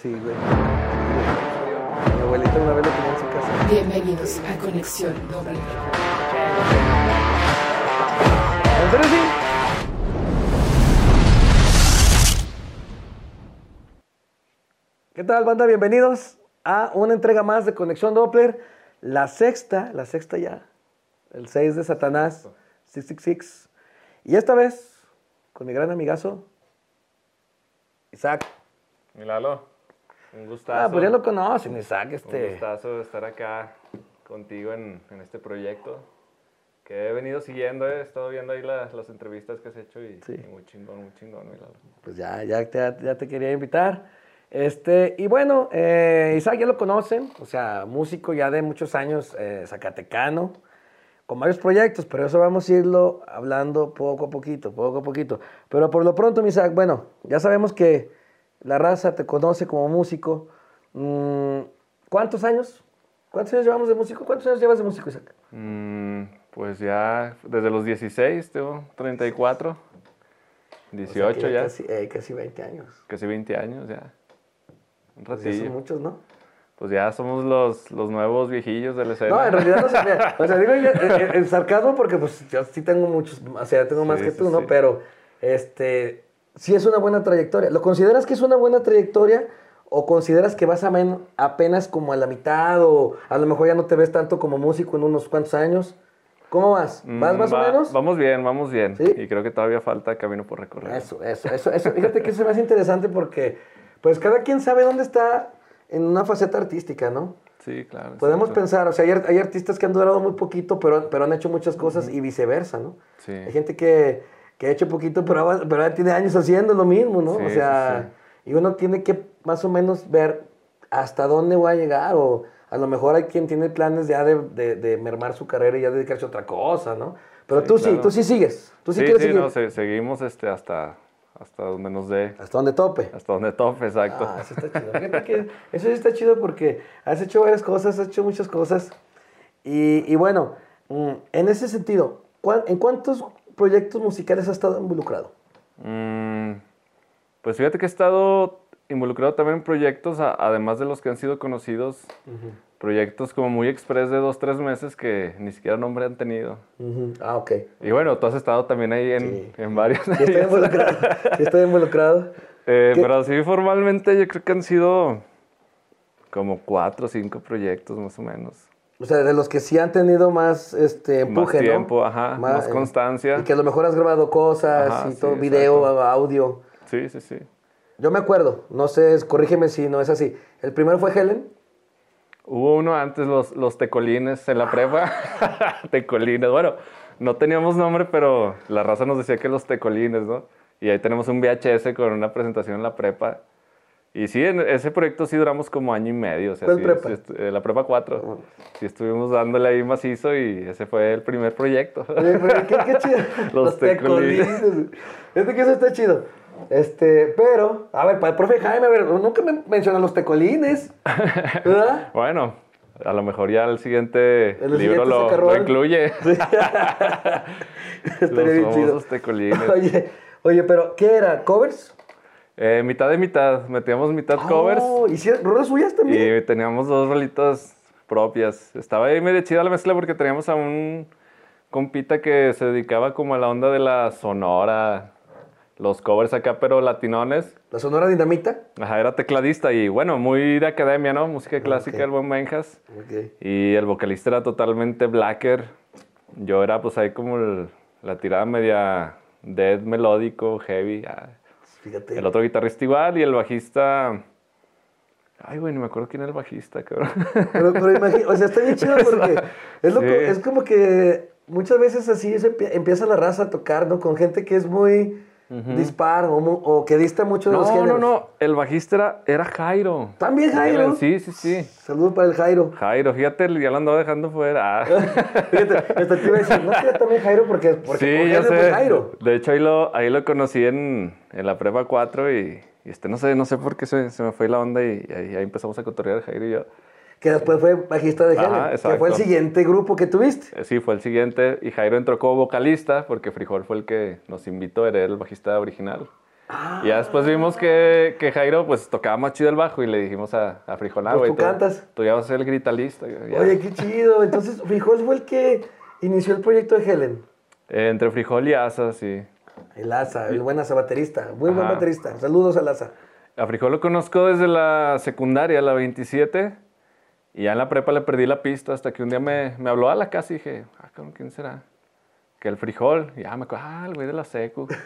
Sí, güey. Mi abuelita una vez lo tenía en su casa. Bienvenidos a Conexión Doble. ¿En serio sí? ¿Qué tal, banda? Bienvenidos a una entrega más de Conexión Doppler. La sexta, la sexta ya. El 6 de Satanás, 666. Y esta vez, con mi gran amigazo, Isaac. Milalo, un gustazo. Ah, pues ya lo conocen, Isaac, Un este. gustazo estar acá contigo en, en este proyecto que he venido siguiendo, he estado viendo ahí las, las entrevistas que has hecho y, Sí. y muy chingón, muy chingón, Milalo. Pues ya, ya, te, ya te quería invitar. Este, y bueno, eh, Isaac ya lo conocen, o sea, músico ya de muchos años, eh, zacatecano, con varios proyectos, pero eso vamos a irlo hablando poco a poquito, poco a poquito. Pero por lo pronto, mi Isaac, bueno, ya sabemos que la raza te conoce como músico. Mm, ¿Cuántos años? ¿Cuántos años llevamos de músico? ¿Cuántos años llevas de músico, Isaac? Mm, pues ya desde los 16, tengo 34, O 18 sea que ya, Casi, eh, casi 20 años. casi 20 años ya. Un Pues ya ratillo. son muchos, ¿no? Pues ya somos los, los nuevos viejillos de la escena. No, en realidad no se me... O sea, digo en, en- en sarcasmo porque pues yo sí tengo muchos, o sea, tengo más Sí, que sí, tú, ¿no? sí. Pero, este, sí es una buena trayectoria. ¿Lo consideras que es una buena trayectoria o consideras que vas a men- apenas como a la mitad o a lo mejor ya no te ves tanto como músico en unos cuantos años? ¿Cómo vas? ¿Vas Mm, más va- o menos? Vamos bien, vamos bien. ¿Sí? Y creo que todavía falta camino por recorrer. Eso, eso, eso, eso. Fíjate que eso es más interesante porque, pues, cada quien sabe dónde está en una faceta artística, ¿no? Sí, claro. Podemos exacto. pensar, o sea, hay artistas que han durado muy poquito, pero, pero han hecho muchas cosas y viceversa, ¿no? Sí. Hay gente que, que ha hecho poquito, pero, ahora- pero tiene años haciendo lo mismo, ¿no? Sí, o sí, sea, y uno tiene que más o menos ver hasta dónde va a llegar, o a lo mejor hay quien tiene planes ya de, de, de mermar su carrera y ya dedicarse a otra cosa, ¿no? Pero Sí, tú sí, claro. tú sí sigues, tú sí, sí, quieres sí, seguir. no, se- seguimos este, hasta, hasta donde nos dé, Hasta donde tope. hasta donde tope, exacto. Ah, eso está chido. Fíjate que eso sí está chido porque has hecho varias cosas, has hecho muchas cosas. Y, y bueno, mm, en ese sentido, ¿cuál- ¿en cuántos proyectos musicales has estado involucrado? Mm, pues fíjate que he estado involucrado también en proyectos, a- además de los que han sido conocidos, proyectos como muy express de dos, tres meses que ni siquiera nombre han tenido. Ah, ok. Y bueno, tú has estado también ahí en, Sí. en varios. Sí estoy involucrado. Sí estoy involucrado. Eh, pero sí, formalmente yo creo que han sido como cuatro o cinco proyectos más o menos. O sea, de los que sí han tenido más este, empuje, más ¿no? tiempo, ajá, más, eh, constancia. Y que a lo mejor has grabado cosas Ajá, y sí, todo, video, exacto. audio. Sí, sí, sí. Yo me acuerdo, no sé, corrígeme si no es así. El primero fue Helen. Hubo uno antes, los, los tecolines en la prepa. tecolines, bueno, no teníamos nombre, pero la raza nos decía que los tecolines, ¿no? Y ahí tenemos un VHS con una presentación en la prepa. Y sí, en ese proyecto sí duramos como año y medio. O sea, ¿Cuál sí, prepa? sí eh, la prepa 4. Sí estuvimos dándole ahí macizo y ese fue el primer proyecto. Oye, qué, qué chido. Los tecolines. Fíjate que eso está chido. Este, pero, a ver, para el profe Jaime, a ver, nunca me mencionan los tecolines. ¿Verdad? bueno, a lo mejor ya el siguiente En el libro siguiente lo, incluye. Estaría bien Los chido. famosos tecolines. Oye, oye, pero, ¿qué era? ¿Covers? Eh, mitad de mitad. Metíamos mitad covers. Oh, ¿Hicieron rolas suyas también? Y teníamos dos rolitas propias. Estaba ahí medio chida la mezcla porque teníamos a un compita que se dedicaba como a la onda de la sonora, los covers acá, pero latinones. La Sonora Dinamita. Ajá, era tecladista y bueno, muy de academia, ¿no? Música clásica, ok. el buen Benjas. Ok. Y el vocalista era totalmente blacker. Yo era pues ahí como el- la tirada media dead melódico, heavy. ah. Fíjate. El otro guitarrista igual y el bajista... Ay, güey, no me acuerdo quién era el bajista, cabrón. Pero, pero imagi- o sea, está bien chido porque es, lo Sí. que- es como que muchas veces así se empie- empieza la raza a tocar, ¿no? Con gente que es muy dispar o, o que dista mucho de los No, no, no. El bajista era, era Jairo. ¿También Jairo? Sí, sí, sí. Saludos para el Jairo. Jairo, fíjate, ya lo andaba dejando fuera. Fíjate, hasta te iba a decir, no que también Jairo porque, porque sí, yo fue sé. Jairo. De hecho, ahí lo, ahí lo conocí en, en la prepa 4 y, y este, no sé, no sé por qué se, se me fue la onda y, ahí, ahí empezamos a cotorrear Jairo y yo. Que después fue bajista de Helen. Que fue el siguiente grupo que tuviste. Eh, Sí, fue el siguiente y Jairo entró como vocalista porque Frijol fue el que nos invitó, era el bajista original. Y ya después vimos que, que Jairo pues tocaba más chido el bajo y le dijimos a, a Frijol, ah, Pues güey, tú cantas. Tú ya vas a ser el gritalista. ya. Oye, qué chido. Entonces, Frijol fue el que inició el proyecto de Helen. Eh, entre Frijol y Asa, sí. El Asa, el buen Asa baterista. Muy buen Ajá. baterista. Saludos al Asa. A Frijol lo conozco desde la secundaria, la 27. Y ya en la prepa le perdí la pista hasta que un día me, me habló a la casa y dije, ah, cabrón, ¿quién será? Que el Frijol. Y ya me acuerdo, ah, el güey de la secu.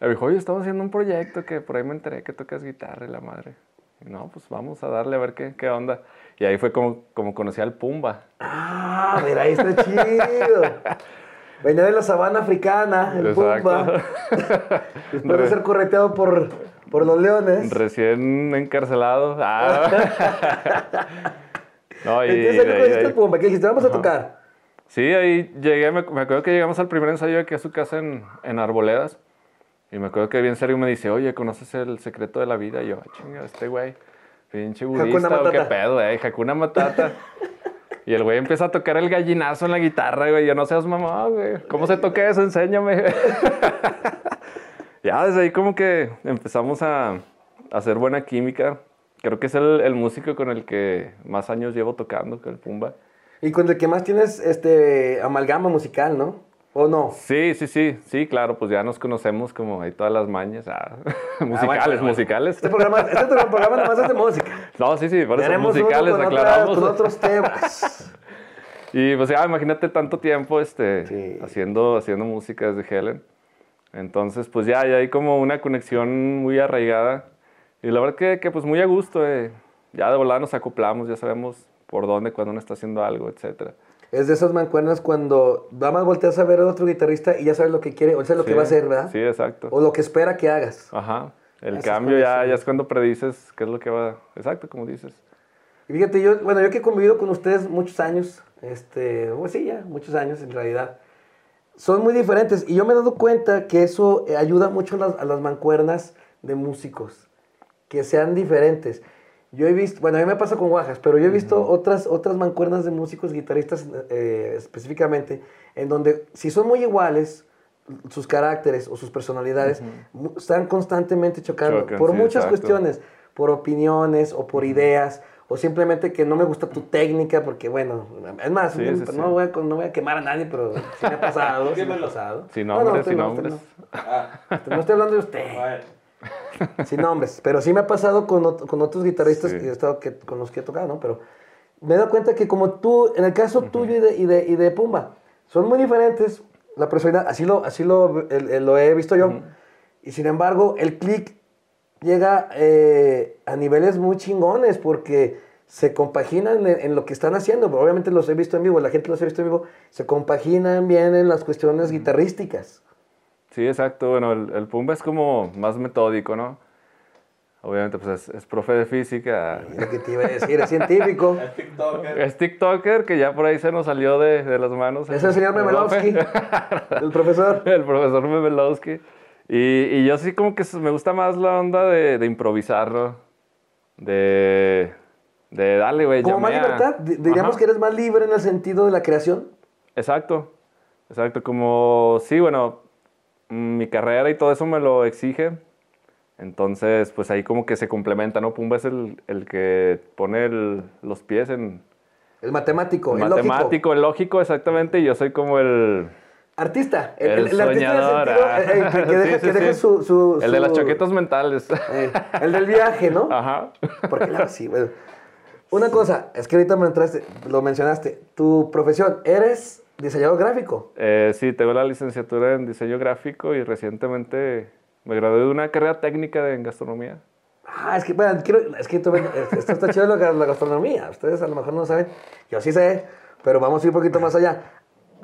Me dijo, oye, estamos haciendo un proyecto que por ahí me enteré que tocas guitarra y la madre. Y no, pues vamos a darle a ver qué, qué onda. Y ahí fue como, como conocí al Pumba. Ah, mira, ahí está chido. Venía de la sabana africana, el Pumba. Después de ser correteado por, por los leones. Recién encarcelado. Ah. No, y Entonces, ahí ahí- conociste de el ahí- Pumba. ¿Qué dijiste? Vamos a tocar. Sí, ahí llegué, me, me acuerdo que llegamos al primer ensayo aquí a su casa en, en Arboledas. Y me acuerdo que bien serio me dice, oye, ¿conoces el secreto de la vida? Y yo, "Ah, chinga, este güey, pinche budista o qué pedo, eh, Hakuna Matata. y el güey empieza a tocar el gallinazo en la guitarra, güey. Yo no seas mamá, güey. ¿Cómo se toca eso? Enséñame. ya desde ahí como que empezamos a, a hacer buena química. Creo que es el, el músico con el que más años llevo tocando, que el Pumba. Y con el que más tienes este amalgama musical, ¿no? ¿O no? Sí, sí, sí, sí, claro, pues ya nos conocemos como hay todas las mañas, ah, musicales, Ah, bueno, musicales. Este programa, este programa nomás es de música. No, sí, sí, por eso musicales, con, otras- aclaramos. con otros temas. Y pues ya, imagínate tanto tiempo este, Sí. haciendo, haciendo música desde Helen. Entonces, pues ya, ya hay como una conexión muy arraigada. Y la verdad que, que pues muy a gusto, eh. ya de volada nos acoplamos, ya sabemos por dónde, cuando uno está haciendo algo, etcétera. Es de esas mancuernas cuando nada más volteas a ver a otro guitarrista y ya sabes lo que quiere, o sea, lo que Sí, va a hacer, ¿verdad? Sí, exacto. O lo que espera que hagas. Ajá. El Esas cambio ya, conexiones. ya es cuando predices qué es lo que va. Exacto, como dices. Y fíjate, yo, bueno, yo que he convivido con ustedes muchos años, este, pues sí, ya, muchos años en realidad, son muy diferentes. Y yo me he dado cuenta que eso eh, ayuda mucho a las, a las mancuernas de músicos, que sean diferentes. Yo he visto, bueno, a mí me pasa con Guajas, pero yo he visto otras, otras mancuernas de músicos, guitarristas eh, específicamente, en donde si son muy iguales, sus caracteres o sus personalidades mu- están constantemente chocando Chocan, por sí, muchas exacto. cuestiones, por opiniones o por ideas, o simplemente que no me gusta tu técnica, porque bueno, es más, Sí, no, sí, no Voy a, no voy a quemar a nadie, pero sí me ha pasado, sí me ha pasado. Sin No, no, nombres, sin no, usted nombres. No, No estoy hablando de usted. Sin nombres. Pero sí me ha pasado con, ot- con otros guitarristas Sí. que he estado que, con los que he tocado, ¿no? Pero me he dado cuenta que como tú, en el caso tuyo y de, y, de, y de Pumba, son muy diferentes. La personalidad, así lo, así lo, el- el- lo he visto yo. Y sin embargo, el click llega eh, a niveles muy chingones porque se compaginan en, en lo que están haciendo. Obviamente los he visto en vivo, la gente los he visto en vivo. Se compaginan bien en las cuestiones guitarrísticas. Sí, exacto. Bueno, el, el Pumba es como más metódico, ¿no? Obviamente, pues es, es profe de física. Lo que te iba a decir, es científico. El TikToker. Es TikToker que ya por ahí se nos salió de, de las manos. Es el señor Memelowski, el profesor. el profesor Memelowski. Y, y yo sí como que me gusta más la onda de, de improvisar, ¿no? De, de dale, güey, Como más libertad, di- diríamos Ajá. que eres más libre en el sentido de la creación. Exacto, exacto. Como, sí, bueno, mi carrera y todo eso me lo exige. Entonces, pues ahí como que se complementa, ¿no? Pumba es el, el que pone el- los pies en El matemático, el, matemático, lógico. el lógico, exactamente. Y yo soy como el, Artista. El, el, el- el artista en el soñador. sentido eh, que, que deja, Sí, sí, que deja sí. su, su- El de las chaquetas mentales. eh, el del viaje, ¿no? Ajá. Porque claro, sí, bueno. Una cosa, es que ahorita me entraste, lo mencionaste. Tu profesión, eres diseñador gráfico. Eh, sí, tengo la licenciatura en diseño gráfico y recientemente me gradué de una carrera técnica de- en gastronomía. Ah, es que, bueno, quiero, es que tú esto está chido que- la gastronomía. Ustedes a lo mejor no saben, yo sí sé, pero vamos a ir un poquito más allá.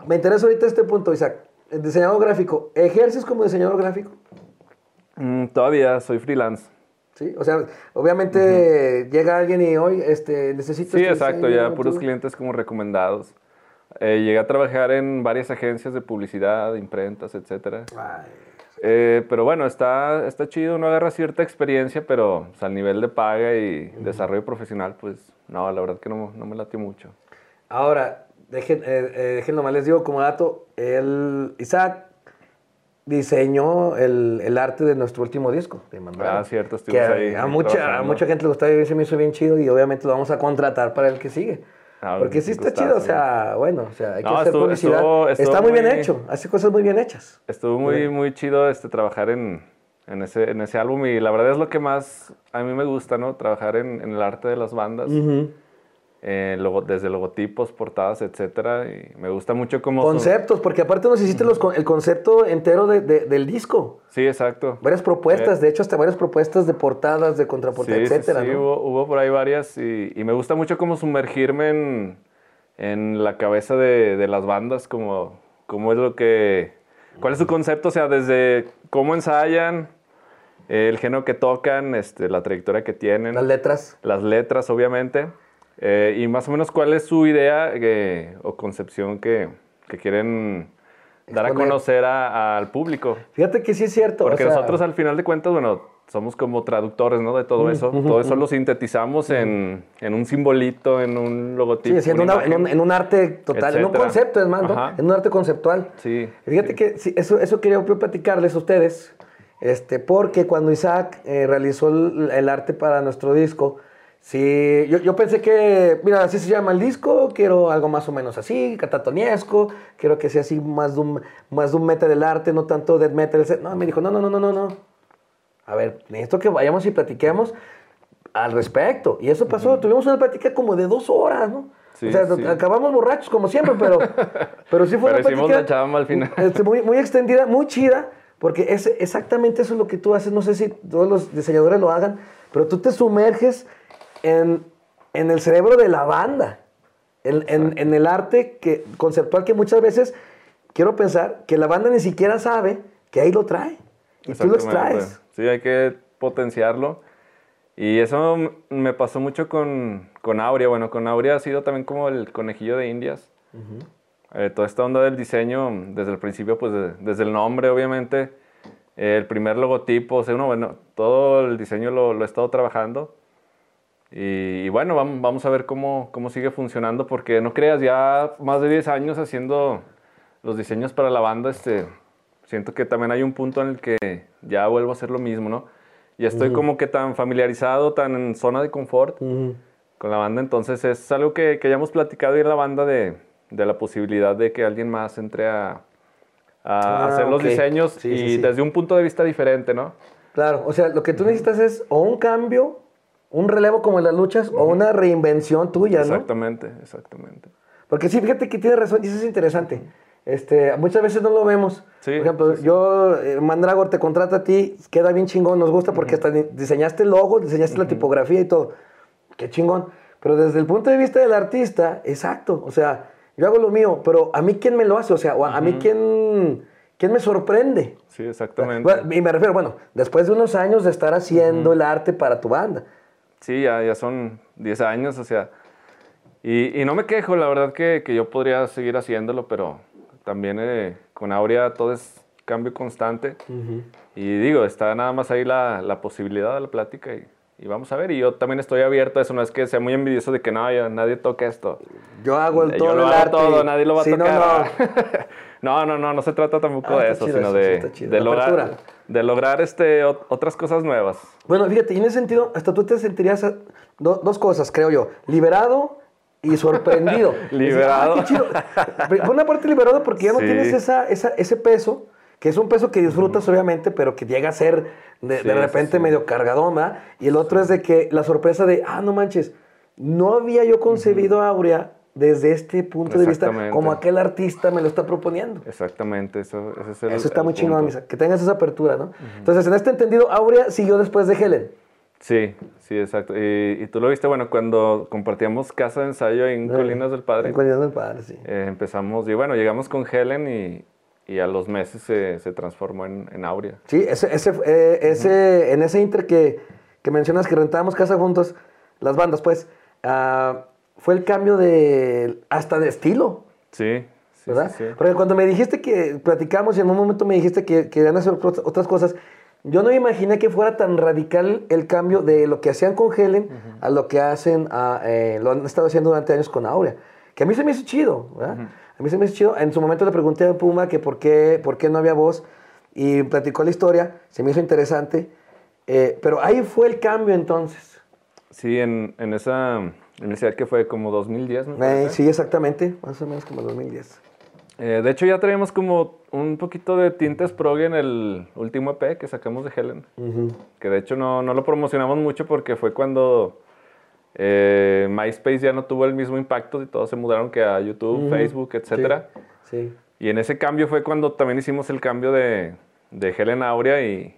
Me interesa ahorita este punto, Isaac. El diseñador gráfico, ¿ejerces como diseñador gráfico? Mm, todavía soy freelance. Sí, o sea, obviamente llega alguien y hoy este, necesito. Sí, este exacto, ya puros clientes como recomendados. Eh, llegué a trabajar en varias agencias de publicidad, imprentas, etcétera. Ay, Eh, pero bueno, está, está chido, uno agarra cierta experiencia, pero pues, al nivel de paga y desarrollo profesional, pues no, la verdad que no, no me late mucho. Ahora, dejen, eh, eh, dejen nomás les digo como dato, el Isaac diseñó el, el arte de nuestro último disco, de. Ah, cierto, estuvimos a, ahí a mucha, a mucha gente le gustó y se me hizo bien chido y obviamente lo vamos a contratar para el que sigue. Porque sí está chido, o sea, bueno, o sea, hay que No, hacer estuvo- publicidad. estuvo- estuvo está muy bien muy- hecho, hace cosas muy bien hechas. Estuvo muy, muy chido este, trabajar en, en, ese, en ese álbum y la verdad es lo que más a mí me gusta, ¿no? Trabajar en, en el arte de las bandas, eh, logo- desde logotipos, portadas, etcétera. Y me gusta mucho como... Conceptos, porque aparte nos hiciste los, el concepto entero de- de- del disco. Sí, exacto. Varias propuestas, de hecho, hasta varias propuestas de portadas, de contraportadas, Sí, sí, etcétera, sí, ¿no? hubo, hubo por ahí varias y, y me gusta mucho como sumergirme en, en la cabeza de, de las bandas, como, como es lo que... ¿Cuál es su concepto? O sea, desde cómo ensayan, el género que tocan, este, la trayectoria que tienen. Las letras. las letras, obviamente, eh, y más o menos cuál es su idea eh, o concepción que, que quieren dar a Exponer. conocer a- al público. Fíjate que sí es cierto. o Porque sea, nosotros al final de cuentas, bueno, somos como traductores, ¿no? De todo eso. todo eso lo sintetizamos en, en un simbolito, en un logotipo. Sí, una una- en, un, imagen. en un arte total, en un etcétera. concepto, es más, ¿no? En un arte conceptual. Sí. Fíjate que sí, eso, eso quería platicarles a ustedes, este, porque cuando Isaac eh, realizó el, el arte para nuestro disco, sí, yo, yo pensé que, mira, así se llama el disco, quiero algo más o menos así, catatoniesco, quiero que sea así más de un, más de un metal del arte, no tanto death metal. No, me dijo, no, no, no, no, no, no. A ver, necesito que vayamos y platiquemos al respecto. Y eso pasó, tuvimos una plática como de dos horas, ¿no? Sí, o sea, sí. acabamos borrachos como siempre, pero, pero sí fue Pero una hicimos plática la al final. este, muy, muy extendida, muy chida, porque es exactamente eso es lo que tú haces. No sé si todos los diseñadores lo hagan, pero tú te sumerges en, en el cerebro de la banda, en, en- en el arte que, conceptual que muchas veces quiero pensar que la banda ni siquiera sabe que ahí lo trae. Y tú lo extraes. Sí, hay que potenciarlo. Y eso me pasó mucho con, con Aurea. Bueno, con Aurea ha sido también como el conejillo de indias. Eh, toda esta onda del diseño, desde el principio, pues de- desde el nombre, obviamente, eh, el primer logotipo, o sea, uno, bueno, todo el diseño lo, lo he estado trabajando. Y, y bueno, vamos, vamos a ver cómo, cómo sigue funcionando, porque no creas, ya más de 10 años haciendo los diseños para la banda, este, siento que también hay un punto en el que ya vuelvo a hacer lo mismo, ¿no? Ya estoy como que tan familiarizado, tan en zona de confort con la banda, entonces es algo que, que ya hemos platicado ahí en la banda de, de la posibilidad de que alguien más entre a, a Ah, hacer los ok. diseños Sí, y sí, sí. desde un punto de vista diferente, ¿no? Claro, o sea, lo que tú necesitas es o un cambio, un relevo como en las luchas, o una reinvención tuya, ¿no? Exactamente, exactamente. Porque sí, fíjate que tienes razón, y eso es interesante. Este, muchas veces no lo vemos. Sí, Por ejemplo, sí, sí. yo, eh, Mandragor, te contrata a ti, queda bien chingón, nos gusta porque hasta di- diseñaste el logo, diseñaste la tipografía y todo. Qué chingón. Pero desde el punto de vista del artista, exacto. O sea, yo hago lo mío, pero a mí quién me lo hace, o sea, a, mí quién, quién me sorprende. Sí, exactamente. Bueno, y me refiero, bueno, después de unos años de estar haciendo el arte para tu banda. Sí, ya, ya son 10 años, o sea. Y, y no me quejo, la verdad que, que yo podría seguir haciéndolo, pero también eh, con Aurea todo es cambio constante. Y digo, está nada más ahí la, la posibilidad de la plática y, y vamos a ver. Y yo también estoy abierto a eso, no es que sea muy envidioso de que no, ya nadie toque esto. Yo hago el Eh, todo yo lo el hago arte. todo, nadie lo va a Sí, no, tocar. no. No, no, no, no se trata tampoco Ah, de eso, chido sino eso, de, de lograr, apertura. de lograr este, ot- otras cosas nuevas. Bueno, fíjate, y en ese sentido, hasta tú te sentirías a- do- dos cosas, creo yo. Liberado y sorprendido. Liberado. Decir, "Ah, qué chido". Por una parte liberado porque ya no Sí. tienes esa, esa- ese peso, que es un peso que disfrutas obviamente, pero que llega a ser de, Sí, de sí, repente sí. medio cargadón, ¿verdad? Y el otro es de que la sorpresa de, ah, no manches, no había yo concebido a Aurea desde este punto de vista como aquel artista me lo está proponiendo. Exactamente, eso, ese es el Eso está el muy chingón. Misa, que tengas esa apertura, ¿no? Entonces, en este entendido, Aurea siguió después de Helen. Sí, sí, exacto. Y, y tú lo viste, bueno, cuando compartíamos casa de ensayo en Colinas del Padre, En Colinas del Padre, sí. eh, empezamos, y bueno, llegamos con Helen y, y a los meses se, se transformó en, en Aurea. Sí, ese, ese, eh, ese, en ese inter que, que mencionas que rentábamos casa juntos, las bandas, pues, ah, fue el cambio de, hasta de estilo, Sí, sí, ¿verdad? sí, sí. Porque cuando me dijiste que platicamos y en un momento me dijiste que querían hacer otras cosas, yo no imaginé que fuera tan radical el cambio de lo que hacían con Helen a lo que hacen, a, eh, lo han estado haciendo durante años con Aurea. Que a mí se me hizo chido, ¿verdad? A mí se me hizo chido. En su momento le pregunté a Puma que por qué, por qué no había voz. y platicó la historia, se me hizo interesante, eh, pero ahí fue el cambio entonces. Sí, en, en esa universidad que fue como 2010, me Eh, sí, exactamente, más o menos como 2010. Eh, de hecho, ya traíamos como un poquito de tintes prog en el último EP que sacamos de Helen. Ujú. Que de hecho no, no lo promocionamos mucho porque fue cuando eh, MySpace ya no tuvo el mismo impacto y todos se mudaron que a YouTube. Facebook, etcétera. Sí. Y en ese cambio fue cuando también hicimos el cambio de, de Helen Aurea y,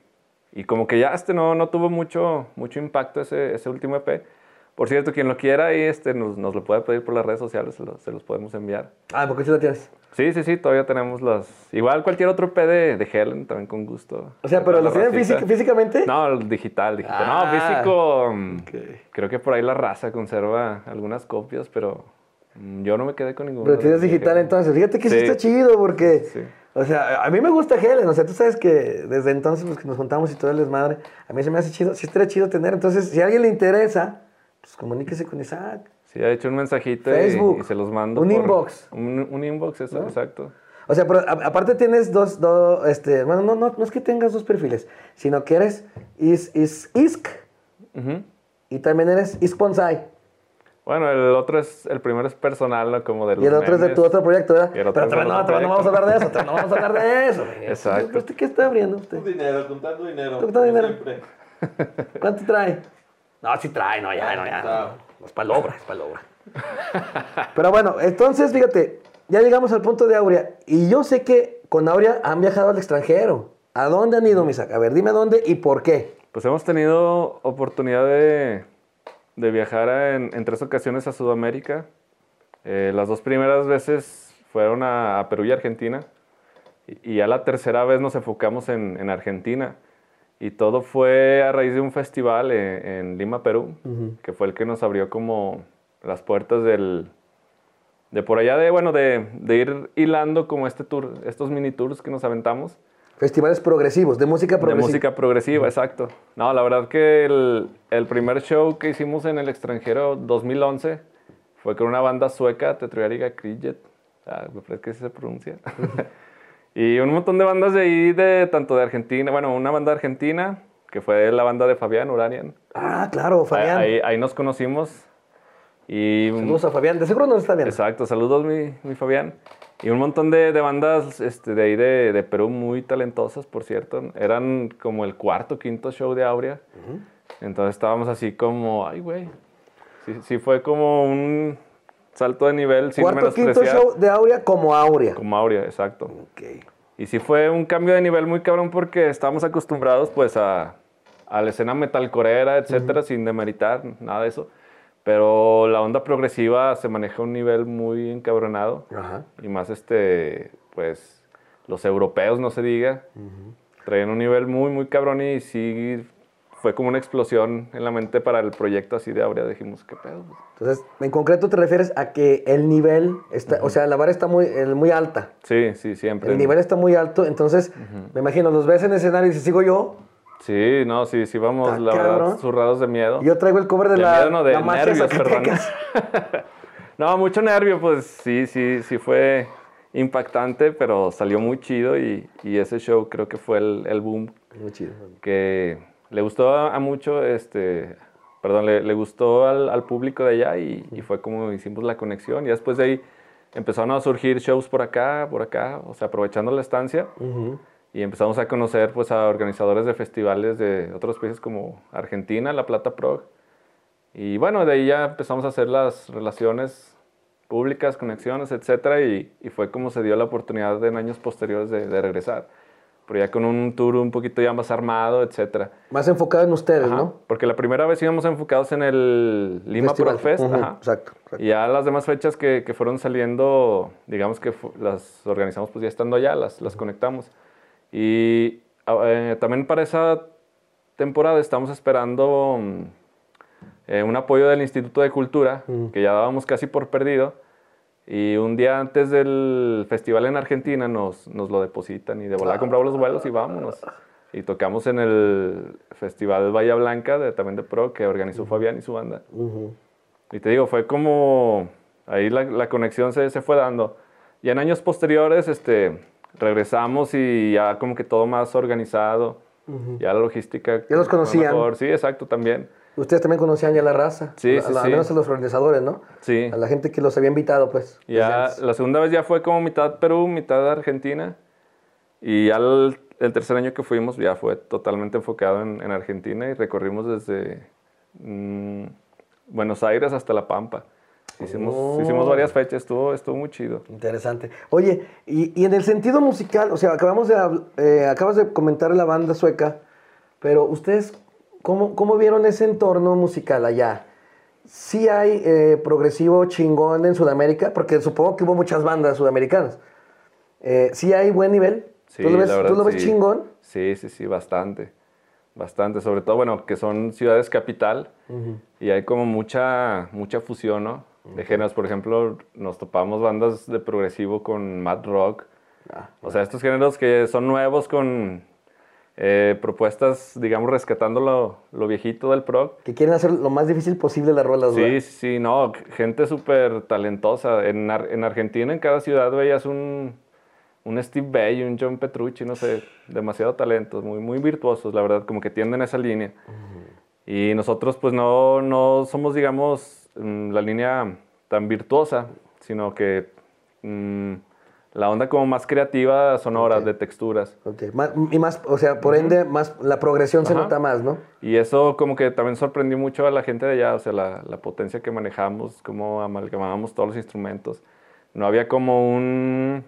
y como que ya este no, no tuvo mucho, mucho impacto ese, ese último EP. Por cierto, quien lo quiera ahí este, nos, nos lo puede pedir por las redes sociales, se, lo- se los podemos enviar. Ah, porque sí lo tienes. Sí, sí, sí, todavía tenemos las... Igual cualquier otro EP de, de Helen, también con gusto. O sea, pero La ¿lo tienen físic- físicamente? No, el digital, digital. Ah. no, físico. mm, Ok. Creo que por ahí la raza conserva algunas copias, pero mm, yo no me quedé con ninguno. Pero tienes digital Helen. entonces. Fíjate que sí, Sí. está chido porque, Sí. o sea, a mí me gusta Helen. O sea, tú sabes que desde entonces pues, que nos juntamos y todo el desmadre, a mí se me hace chido. Sí estaría chido tener. Entonces, si a alguien le interesa, pues comuníquese con Isaac. Sí, ha hecho un mensajito y- Facebook. Y, se los mando. Un inbox. Un, un inbox, eso, exacto. O sea, pero a- aparte tienes dos, dos, este, bueno, no, no, no es que tengas dos perfiles, sino que eres is, is, ISK Ujú. y también eres ISPonsai. Bueno, el otro es, el primero es personal, ¿no? Como de los Y el otro es de tu otro proyecto, ¿verdad? Y el otro Pero del no, no vamos a hablar de eso, todavía no vamos a hablar de eso. Exacto. ¿Usted qué está abriendo usted? Dinero, contando dinero. Contando dinero. siempre. ¿Cuánto trae? No, sí trae, no, ya, no, ya. Claro. No, es palobra, es palobra. Pero bueno, entonces, fíjate, ya llegamos al punto de Aurea. Y yo sé que con Aurea han viajado al extranjero. ¿A dónde han ido, Misak? A ver, dime dónde y por qué. Pues hemos tenido oportunidad de, de viajar a- en, en tres ocasiones a Sudamérica. Eh, las dos primeras veces fueron a, a Perú y Argentina. Y, y ya la tercera vez nos enfocamos en, en Argentina. Y todo fue a raíz de un festival en, en Lima, Perú, que fue el que nos abrió como las puertas del, de por allá, de, bueno, de, de ir hilando como este tour, estos mini tours que nos aventamos. Festivales progresivos, de música De progresiva. música progresiva, exacto. No, la verdad que el, el primer show que hicimos en el extranjero, 2011, fue con una banda sueca, Tetriariga Kriget. Ah, me parece que se pronuncia. y un montón de bandas de ahí, de, tanto de Argentina, bueno, una banda argentina, que fue la banda de Fabián Uranian. Ah, claro, Fabián. Ahí, ahí nos conocimos. Y Saludos a Fabián. De seguro nos está viendo. Exacto, saludos mi, mi Fabián. Y un montón de, de bandas este, de ahí de, de Perú muy talentosas, por cierto. Eran como el cuarto, quinto show de Aurea. Entonces estábamos así como, ay, güey. Sí, sí fue como un salto de nivel sin Cuarto, quinto show de Aurea como Aurea. Como Aurea, exacto. Ok. Y sí fue un cambio de nivel muy cabrón porque estábamos acostumbrados pues a, a la escena metalcorera, etcétera, sin demeritar nada de eso. Pero la onda progresiva se maneja a un nivel muy encabronado. Ajá. Y más este, pues, los europeos, no se diga. Traían un nivel muy, muy cabrón y sí fue como una explosión en la mente para el proyecto así de Aurea. Dijimos, ¿qué pedo? Entonces, en concreto te refieres a que el nivel está, o sea, la vara está muy, el- muy alta. Sí, sí, siempre. El nivel está muy alto, entonces, me imagino, los ves en escenario y si sigo yo, Sí, no, sí, sí, vamos, Está la cabrón. verdad, zurrados de miedo. yo traigo el cover de, De la, miedo, no, de la nervios, perdón. No, mucho nervio, pues sí, sí, sí fue impactante, pero salió muy chido y, y ese show creo que fue el, el boom Muy chido. que le gustó a, mucho, este, perdón, le, le gustó al, al público de allá y, y fue como hicimos la conexión y después de ahí empezaron a surgir shows por acá, por acá, o sea, aprovechando la estancia y empezamos a conocer pues a organizadores de festivales de otros países como Argentina, La Plata Prog. Y bueno, de ahí ya empezamos a hacer las relaciones públicas, conexiones, etcétera, y, y fue como se dio la oportunidad en años posteriores de, de regresar. Pero ya con un tour un poquito ya más armado, etcétera. Más enfocado en ustedes, Ajá, ¿no? Porque la primera vez íbamos enfocados en el Lima Festival. Prog Fest. Ujú, ajá. Exacto. exacto. Y ya las demás fechas que, que fueron saliendo, digamos que las organizamos pues ya estando allá, las, las conectamos. Y ah, eh, también para esa temporada estamos esperando mm, eh, un apoyo del Instituto de Cultura, que ya dábamos casi por perdido. Y un día antes del festival en Argentina nos, nos lo depositan y de volada compramos los vuelos y vámonos. Y tocamos en el Festival Bahía Blanca, de, también de Pro, que organizó Fabián y su banda. Ujú. Y te digo, fue como ahí la, la conexión se, se fue dando. Y en años posteriores, este, regresamos y ya como que todo más organizado. Ya la logística. Ya los conocían. mejor. Sí, exacto, también. Ustedes también conocían ya la raza. Sí, sí, Al menos a los organizadores, ¿no? Sí. A la gente que los había invitado, pues. Ya, Desde la segunda vez ya fue como mitad Perú, mitad Argentina. Y ya el, tercer año que fuimos ya fue totalmente enfocado en, en Argentina y recorrimos desde mm, Buenos Aires hasta La Pampa. Hicimos, Oh. hicimos varias fechas, estuvo, estuvo muy chido. Interesante. Oye, y, y en el sentido musical, o sea, acabamos de, eh, acabas de comentar la banda sueca, pero ustedes, ¿cómo, cómo vieron ese entorno musical allá? ¿Sí hay eh, progresivo chingón en Sudamérica? Porque supongo que hubo muchas bandas sudamericanas. Eh, ¿Sí hay buen nivel? Sí, ¿Tú lo ves, la verdad, ¿tú lo ves sí. chingón? Sí, sí, sí, bastante. Bastante. Sobre todo, bueno, que son ciudades capital y hay como mucha, mucha fusión, ¿no? De géneros. Por ejemplo, nos topamos bandas de progresivo con mad rock. Ah, O sea, estos géneros que son nuevos con eh, propuestas, digamos, rescatando lo, lo viejito del prog. que quieren hacer lo más difícil posible las rolas, Sí, ¿verdad? sí, sí, no, gente súper talentosa. En, Ar- en Argentina, en cada ciudad veías un, un Steve Vai, un John Petrucci, no sé, demasiado talentos, muy, muy virtuosos, la verdad, como que tienden a esa línea. Y nosotros, pues, no, no somos, digamos, mm, la línea tan virtuosa, sino que mm, la onda como más creativa, sonora, de texturas. Ok, más- y más, o sea, por ende, más, la progresión se nota más, ¿no? Y eso como que también sorprendió mucho a la gente de allá, o sea, la, la potencia que manejamos, cómo amalgamábamos todos los instrumentos. No había como un,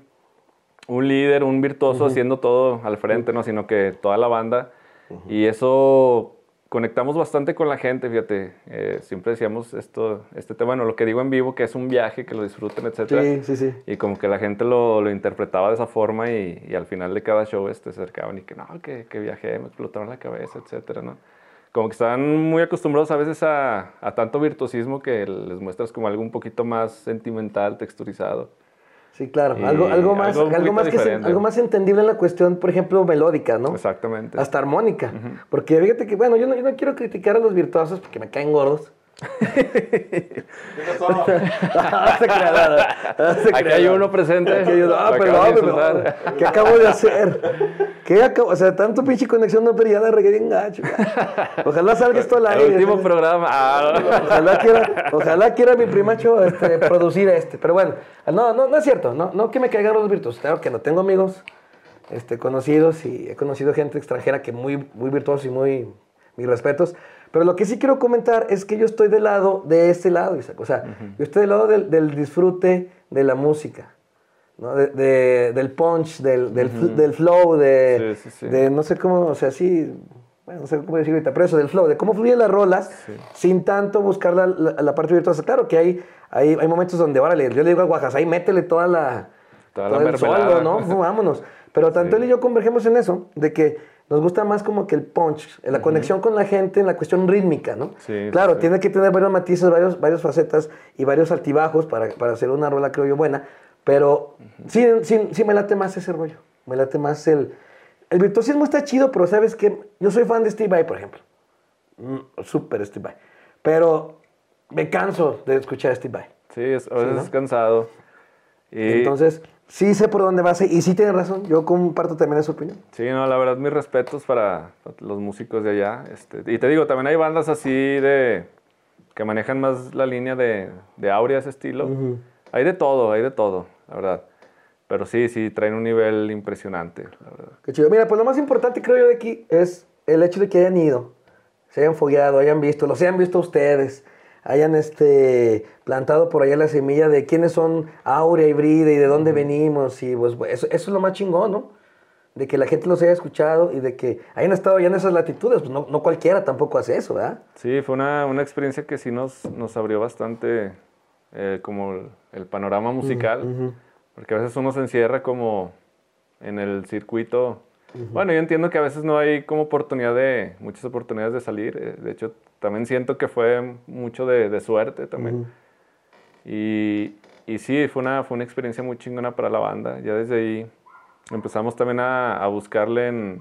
un líder, un virtuoso haciendo todo al frente, ¿no? Sino que toda la banda. Y eso conectamos bastante con la gente, fíjate. Eh, siempre decíamos esto, este tema, bueno, lo que digo en vivo, que es un viaje, que lo disfruten, etcétera. Sí, sí, sí. Y como que la gente lo, lo interpretaba de esa forma y, y al final de cada show este, se acercaban y que no, que, que viajé, me explotaron la cabeza, etcétera, ¿no? Como que están muy acostumbrados a veces a, a tanto virtuosismo que les muestras como algo un poquito más sentimental, texturizado. Sí, claro. Y Algo, algo más, algo más que se- algo más entendible en la cuestión, por ejemplo, melódica, ¿no? Exactamente. Hasta armónica. Porque fíjate que, bueno, yo no, yo no quiero criticar a los virtuosos porque me caen gordos. No se no se Aquí hay uno presente. Aquí hay uno. Ah, perdón. ¿Qué acabo de hacer? ¿Qué acabo? O sea, tanto pinche conexión, no, pero ya la regué bien gacho. Ojalá salga esto al aire. El último programa. Ah, Ojalá quiera, ojalá quiera mi primacho este, producir este. Pero bueno, no, no, no es cierto. No, no que me caigan los virtuosos. Claro que no tengo amigos este, conocidos y he conocido gente extranjera que muy, muy virtuosos y muy, mis respetos. Pero lo que sí quiero comentar es que yo estoy del lado de este lado, Isaac. O sea, yo estoy del lado del, del disfrute de la música. ¿no? De- de- del punch, del, del, fl- del flow, de, Sí, sí, sí. de no sé cómo, o sea, sí, bueno, no sé cómo decir ahorita, pero eso del flow, de cómo fluyen las rolas sin tanto buscar la, la- la parte virtuosa. Claro que hay, hay, hay momentos donde, órale, yo le digo a Guajas, ahí métele toda la, Toda todo la el solo. ¿no? Vámonos. Pero tanto él y yo convergemos en eso, de que nos gusta más como que el punch, la conexión con la gente en la cuestión rítmica, ¿no? Sí, claro, sí. tiene que tener varios matices, varios, varias facetas y varios altibajos para, para hacer una rola, creo yo, buena. Pero sí, sí, sí me late más ese rollo. Me late más el... El virtuosismo está chido, pero ¿sabes qué? Yo soy fan de Steve Vai, por ejemplo. Mm, Súper Steve Vai. Pero me canso de escuchar a Steve Vai. Sí, es, a veces ¿no? es cansado. Y, Entonces, sí sé por dónde vas y sí tienes razón. Yo comparto también esa opinión. Sí, no, la verdad, mis respetos para los músicos de allá. Este, y te digo, también hay bandas así de. que manejan más la línea de, de Aurea, ese estilo. Hay de todo, hay de todo, la verdad. Pero sí, sí, traen un nivel impresionante, la verdad. Qué chido. Mira, pues lo más importante creo yo de aquí es el hecho de que hayan ido, se hayan fogueado, hayan visto, los hayan visto ustedes, hayan este, plantado por allá la semilla de quiénes son Aurea y Brida y de dónde venimos. Y pues eso, eso es lo más chingón, ¿no? De que la gente los haya escuchado y de que hayan estado ya en esas latitudes. Pues no, no cualquiera tampoco hace eso, ¿verdad? Sí, fue una, una experiencia que sí nos, nos abrió bastante eh, como el, el panorama musical. Porque a veces uno se encierra como en el circuito. Bueno, yo entiendo que a veces no hay como oportunidad de, muchas oportunidades de salir. eh, De hecho, también siento que fue mucho de, de suerte también. Y, y sí, fue una, fue una experiencia muy chingona para la banda. Ya desde ahí empezamos también a, a buscarle en,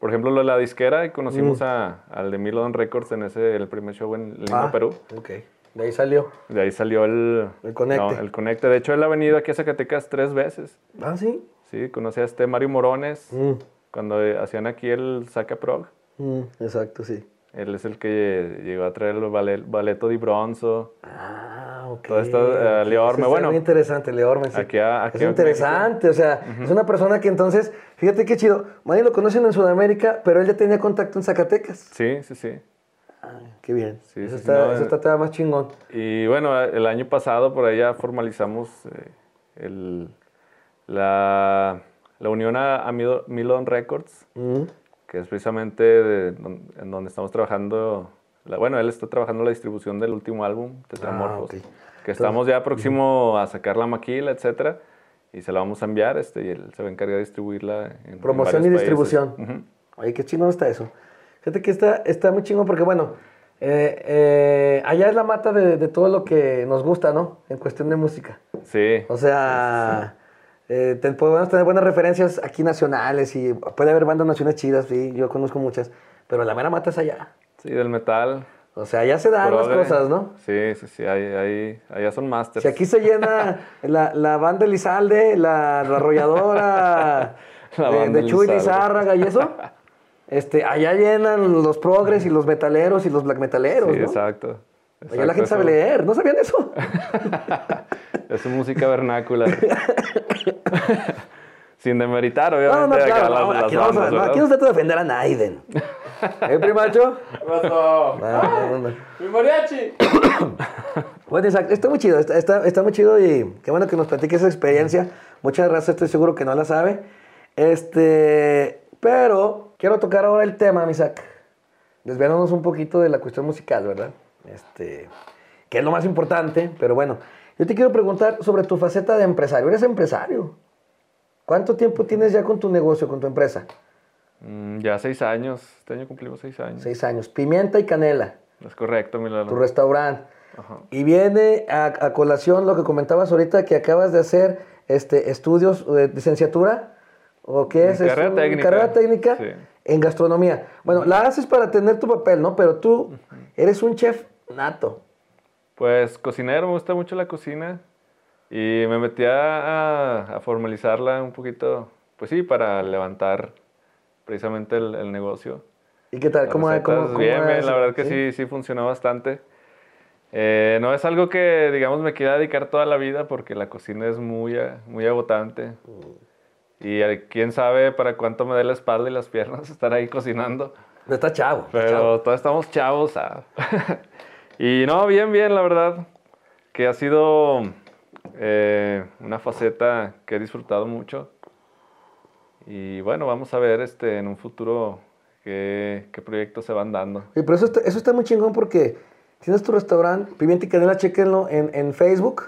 por ejemplo, lo de la disquera y conocimos a, al de Milodon Records en ese, el primer show en Lima, Ah, Perú. Ok. De ahí salió. De ahí salió el... El conecte. no, el conecte. De hecho, él ha venido aquí a Zacatecas tres veces. Ah, sí. Sí, conocí a este Mario Morones Mm, cuando eh, hacían aquí el Saca Prog. mm, exacto, sí. Él es el que llegó a traer el ballet, balleto di bronzo. Ah, ok. Todo esto, ok, Leorme, bueno. Muy interesante, Leorme. sí. Aquí a- aquí es interesante, o sea, es una persona que entonces, fíjate qué chido, Manny lo conocen en Sudamérica, pero él ya tenía contacto en Zacatecas. Sí, sí, sí. Ah, qué bien. Sí, eso, sí, está, no, eso eh. está todavía más chingón. Y bueno, el año pasado por ahí ya formalizamos eh, el- la, la unión a, a Mil- Milon Records, Mm, que es precisamente de en donde estamos trabajando. la- bueno, él está trabajando la distribución del último álbum, Tetramorfos, Ah, que estamos ya próximo a sacar la maquila, etcétera, y se la vamos a enviar, este, y él se va a encargar de distribuirla en Promoción y distribución. Ujú. Oye, qué chingón está eso. Fíjate que está, está muy chingón porque, bueno, eh, eh, allá es la mata de, de todo lo que nos gusta, ¿no? En cuestión de música. Sí, O sea, eh, te- podemos tener buenas referencias aquí nacionales y puede haber bandas nacionales chidas, sí, yo conozco muchas, pero la mera mata es allá. sí, del metal. O sea, allá se dan las cosas, ¿no? Sí, sí, sí, ahí, ahí, allá son masters. Si aquí se llena la, la banda Elizalde, la, la arrolladora La de, de Chuy. Lizárraga y eso, este, allá llenan los progres y los metaleros y los black metaleros, Sí, ¿no? exacto. Allá la Exacto, gente sabe eso- leer, ¿no sabían eso? Es música vernácula. Sin demeritar, No, obviamente, no, acá claro, las, no, las aquí, no vamos a- bandas, no, ¿verdad? aquí no se trata de defender a Naiden. ¿Eh, primacho? No, no, no. ¡Mi mariachi! Bueno, Isaac, está muy chido, está, está, está muy chido y qué bueno que nos platiques esa experiencia. Muchas gracias, estoy seguro que no la sabe. Este, pero quiero tocar ahora el tema, mi Isaac. Desviándonos un poquito de la cuestión musical, ¿verdad? Este, que es lo más importante, pero bueno. Yo te quiero preguntar sobre tu faceta de empresario. ¿Eres empresario? ¿Cuánto tiempo tienes ya con tu negocio, con tu empresa? Mm, ya seis años. Este año cumplimos seis años. Seis años. Pimienta y canela. Es correcto, mi Lalo. tu restaurante. Ajá. Y viene a, a colación lo que comentabas ahorita, que acabas de hacer este, estudios de licenciatura, ¿o qué es? Es carrera técnica. Carrera técnica Sí. en gastronomía. Bueno, la haces para tener tu papel, ¿no? Pero tú eres un chef nato. Pues cocinero, me gusta mucho la cocina. Y me metí a, formalizarla un poquito, pues sí, para levantar precisamente el, el negocio. ¿Y qué tal? Las ¿Cómo, recetas, cómo- cómo bien, la verdad que sí, sí funcionó bastante. Eh, no es algo que, digamos, me quiera dedicar toda la vida porque la cocina es muy, eh, muy agotante. Y eh, quién sabe para cuánto me dé la espalda y las piernas estar ahí cocinando. Pero Está chavo. Pero chavo. todos estamos chavos. ah. y no, bien, bien, la verdad. Que ha sido eh, una faceta que he disfrutado mucho. Y bueno, vamos a ver este, en un futuro qué, qué proyectos se van dando. Sí, pero eso está, eso está muy chingón porque tienes tu restaurante, Pimienta y Canela, chequenlo en, en Facebook.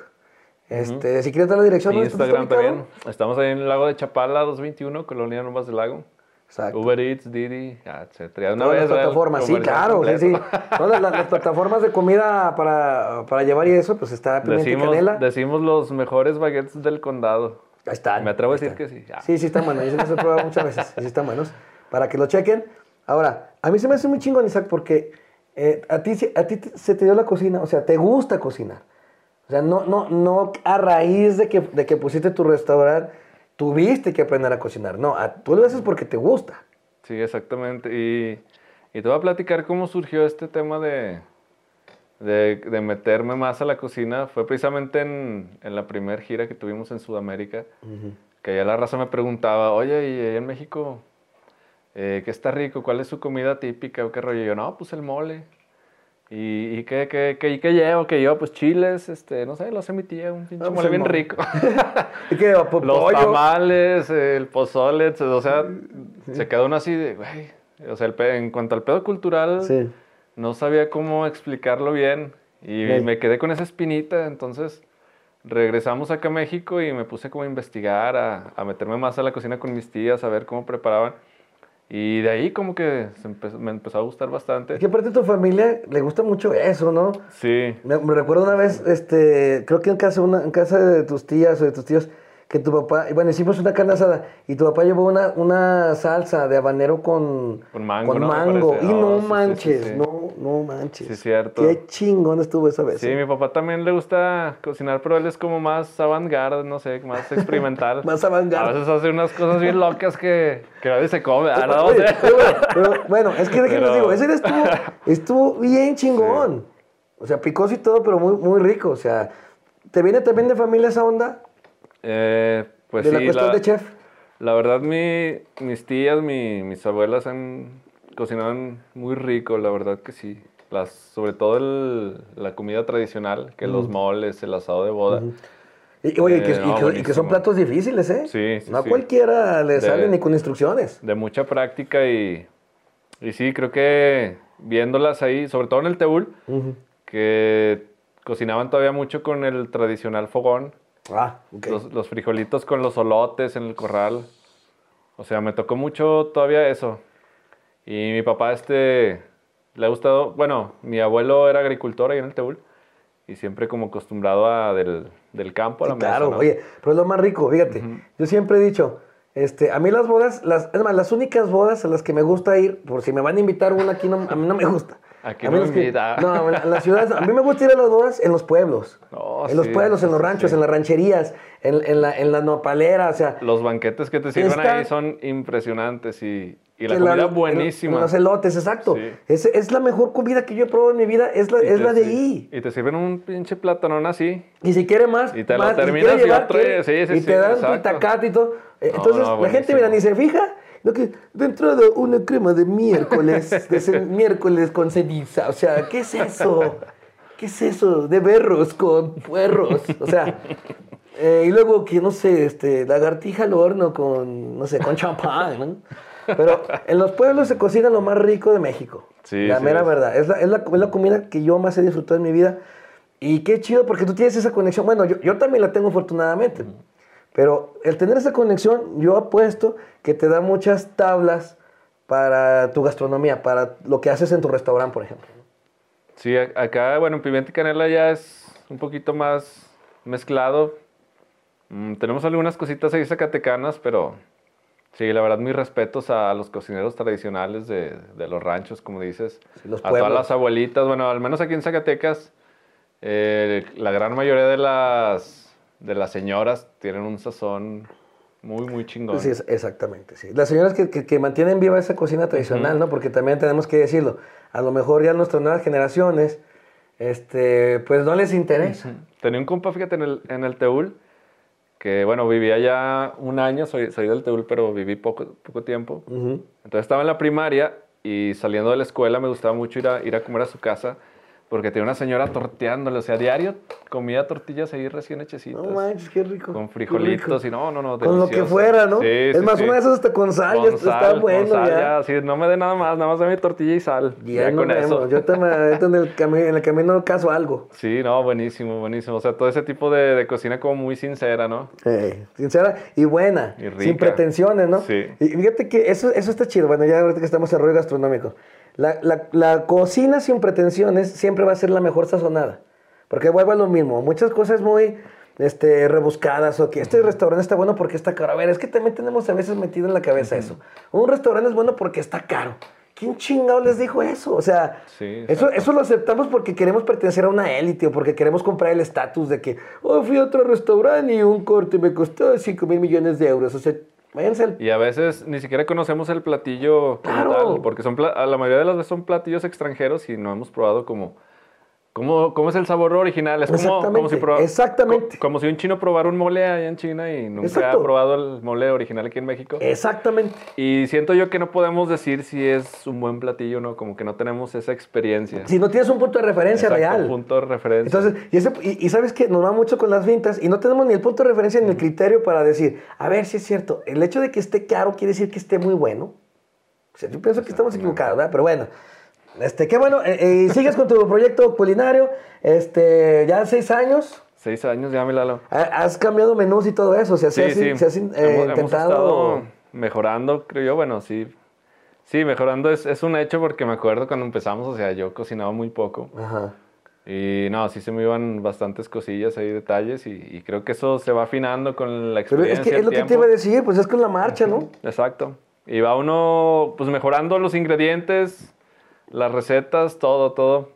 Este, Si quieres dar la dirección, ¿dónde está Instagram también. Estamos ahí en el lago de Chapala 221, Colonia Nuevas del Lago. Exacto. Uber Eats, Didi, etcétera. Una Todas las plataformas, sí, claro, sí, sí. Todas las, las plataformas de comida para, para llevar y eso, pues está Pimienta y Decimos, Canela. decimos los mejores baguettes del condado. Ahí están. Me atrevo a decir están. que sí. Ah. Sí, sí están buenos. Yo sí los he probado muchas veces. y Sí están buenos. Para que lo chequen. Ahora, a mí se me hace muy chingón, Isaac, porque eh, a ti, se- a ti te- se te dio la cocina. O sea, te gusta cocinar. O sea, no, no, no a raíz de que, de que pusiste tu restaurante, tuviste que aprender a cocinar. No, a- tú lo haces porque te gusta. Sí, exactamente. Y, y te voy a platicar cómo surgió este tema de, de, de meterme más a la cocina. Fue precisamente en, en la primera gira que tuvimos en Sudamérica, que allá la raza me preguntaba, oye, ¿y en México eh, qué está rico? ¿Cuál es su comida típica? ¿O qué rollo? Y yo, no, pues el mole. ¿Y, y qué, qué, qué, qué llevo? Que yo, pues chiles, este, no sé, lo hace mi tía, un pinche Ah, pues mole bien rico. ¿Y qué? Los tamales, el pozole, o sea, se quedó uno así de, güey. O sea, el pe- en cuanto al pedo cultural, Sí. no sabía cómo explicarlo bien. Y Ok. me quedé con esa espinita. Entonces, regresamos acá a México y me puse como a investigar, a, a meterme más a la cocina con mis tías, a ver cómo preparaban. Y de ahí como que se empezó- me empezó a gustar bastante. Que aparte tu familia le gusta mucho eso, ¿no? Sí, Me, me recuerdo una vez, este, creo que en casa, una, en casa de tus tías o de tus tíos, que tu papá, bueno, hicimos una carne asada y tu papá llevó una, una salsa de habanero con, Con mango. Y no Oh, sí, sí, manches, sí. no, no manches. Sí, cierto. Qué chingón estuvo esa vez. Sí, ¿eh? mi papá también le gusta cocinar, pero él es como más avant-garde, no sé, más experimental. Más avant-garde. A veces hace unas cosas bien locas que, que nadie se come. Ah, no, Oye, pero, bueno, pero, bueno, es que déjenme Pero- digo, ese estuvo, estuvo bien chingón. O sea, picoso y todo, pero muy, muy rico. O sea, ¿te viene también de familia esa onda? Eh, pues de la sí, cuestión la, de chef. la verdad, mi, mis tías, mi- mis abuelas han cocinado muy rico, la verdad que sí. Las, sobre todo el- la comida tradicional, que los moles, el asado de boda. Y, oye, que, Eh, y no, que- y que son platos difíciles, ¿eh? Sí, sí, No a sí. cualquiera le De- sale ni con instrucciones. de mucha práctica y, y sí, creo que viéndolas ahí, sobre todo en el Teúl, que cocinaban todavía mucho con el tradicional fogón, Ah, ok. los, los frijolitos con los olotes en el corral. O sea, me tocó mucho todavía eso. Y mi papá, este, le ha gustado, bueno, mi abuelo era agricultor ahí en el Teúl y siempre como acostumbrado a del, del campo a la Sí, mesa, claro, ¿no? oye, pero es lo más rico, fíjate. Yo siempre he dicho, este, a mí las bodas, las, es más, las únicas bodas a las que me gusta ir, por si me van a invitar una aquí, no, a mí no me gusta. Aquí a mí no las que-. No, en las ciudades, a mí me gusta ir a las bodas en los pueblos. En los pueblos, en los ranchos, sí. en las rancherías, en, en la, en la nopalera, o sea. Los banquetes que te sirven ahí son impresionantes y, y la que comida en- buenísima. en los elotes, exacto. Sí. Es, es la mejor comida que yo he probado en mi vida, es la, Y es te- la de ahí. Y te sirven un pinche platanón así. Y si quiere más, Y te lo más, terminas y otro, quiere, sí, sí, y te dan tu exacto. itacate y todo. No, Entonces, no, la gente, mira, ni se fija. Lo que, de entrada, una crema de miércoles, de ese miércoles con ceniza. O sea, ¿qué es eso? ¿Qué es eso? De berros con puerros. O sea, eh, y luego que, no sé, este, lagartija al horno con, no sé, con champán, ¿no? Pero en los pueblos se cocina lo más rico de México. Sí, la sí mera es. verdad. Es la, es, la, es la comida que yo más he disfrutado en mi vida. Y qué chido porque tú tienes esa conexión. Bueno, yo, yo también la tengo afortunadamente. Pero el tener esa conexión, yo apuesto que te da muchas tablas para tu gastronomía, para lo que haces en tu restaurante, por ejemplo. Sí, acá, bueno, en pimienta y canela ya es un poquito más mezclado. Mm, tenemos algunas cositas ahí zacatecanas, pero sí, la verdad, mis respetos a los cocineros tradicionales de, de los ranchos, como dices. Sí, los a todas las abuelitas, bueno, al menos aquí en Zacatecas, eh, la gran mayoría de las, de las señoras tienen un sazón muy, muy chingón. Sí, exactamente. Sí. Las señoras que, que- que mantienen viva esa cocina tradicional, ¿no? Porque también tenemos que decirlo. A lo mejor ya nuestras nuevas generaciones, este, pues no les interesa. Tenía un compa, fíjate, en el, en el Teúl, que bueno, vivía ya un año, soy, soy del Teúl, pero viví poco, poco tiempo. Ujú. Entonces estaba en la primaria y saliendo de la escuela me gustaba mucho ir a, ir a comer a su casa porque tenía una señora torteándole, o sea, diario comía tortillas ahí recién hechecitas. No manches, qué rico. Con frijolitos rico. y no, no, no. Con lo que fuera, ¿no? Sí, es sí, más, sí. una de esas hasta con sal, ya está sal, con bueno sal, ya. sí, no me dé nada más, nada más dame tortilla y sal. Ya, Ya no con eso. Yo te me en el, cami- en el camino caso algo. Sí, no, buenísimo, buenísimo. O sea, todo ese tipo de, de cocina como muy sincera, ¿no? Eh, sincera y buena, Y rica. sin pretensiones, ¿no? Sí. Y fíjate que eso, eso está chido. Bueno, ya ahorita que estamos en rollo gastronómico. La, la- la cocina sin pretensiones siempre va a ser la mejor sazonada. Porque vuelvo a lo mismo. Muchas cosas muy este, rebuscadas o que este restaurante está bueno porque está caro. A ver, es que también tenemos a veces metido en la cabeza eso. Un restaurante es bueno porque está caro. ¿Quién chingado les dijo eso? O sea, Sí, eso, eso lo aceptamos porque queremos pertenecer a una élite o porque queremos comprar el estatus de que, oh, fui a otro restaurante y un corte me costó 5 mil millones de euros. O sea, váyanse al... Y a veces ni siquiera conocemos el platillo como tal, porque son a la mayoría de las veces son platillos extranjeros y no hemos probado como cómo, cómo es el sabor original. Es como, como si proba- exactamente. co- como si un chino probara un mole allá en China y nunca Exacto. ha probado el mole original aquí en México. Exactamente. Y siento yo que no podemos decir si es un buen platillo o no, como que no tenemos esa experiencia. Si no tienes un punto de referencia Exacto, real. un punto de referencia. Entonces, y, ese- y- y sabes que nos va mucho con las vintas y no tenemos ni el punto de referencia ni el criterio para decir, a ver si es cierto, el hecho de que esté caro quiere decir que esté muy bueno. O sea, yo pienso que estamos equivocados, ¿verdad? Pero bueno, este, qué bueno, eh, eh, sigues con tu proyecto culinario, este, ya seis años, Seis años ya, mi Lalo. ha- has cambiado menús y todo eso, o sea, Sí, has, sí. has, eh, Hemos- intentado... mejorando, creo yo. Bueno, sí. Sí, mejorando es, es un hecho porque me acuerdo cuando empezamos, o sea, yo cocinaba muy poco. Ajá. Y no, sí se me iban bastantes cosillas ahí, detalles, y, y creo que eso se va afinando con la Pero experiencia. es que es lo que te iba a decir, pues es con la marcha, ¿no? Exacto. Y va uno pues mejorando los ingredientes, las recetas, todo, todo.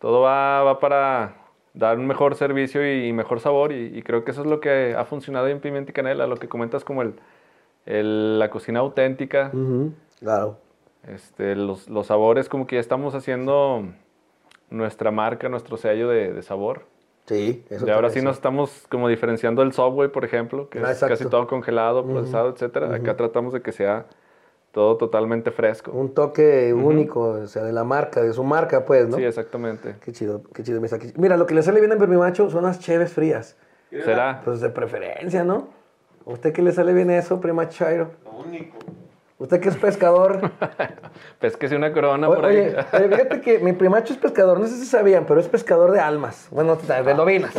Todo va, va para dar un mejor servicio y, y mejor sabor. Y, y creo que eso es lo que ha funcionado en Pimienta y Canela, lo que comentas como el, el- la cocina auténtica, Ujú, Claro. este, los, los sabores, como que ya estamos haciendo nuestra marca, nuestro sello de, de sabor. Sí, eso De ahora sí nos estamos como diferenciando del Subway, por ejemplo, que Ah, es exacto. casi todo congelado, procesado, etcétera. Acá tratamos de que sea todo totalmente fresco. Un toque único, o sea, de la marca, de su marca, pues, ¿no? Sí, exactamente. Qué chido, qué chido. Misa, qué chido. Mira, lo que le sale bien a mi macho son las cheves frías. ¿Será? Pues de preferencia, ¿no? ¿A usted qué le sale bien eso, prima Chairo? Usted que es pescador. Pesquese una corona O- por ahí. Oye, oye, fíjate que mi primacho es pescador, no sé si sabían, pero es pescador de almas. Bueno, de lobinas.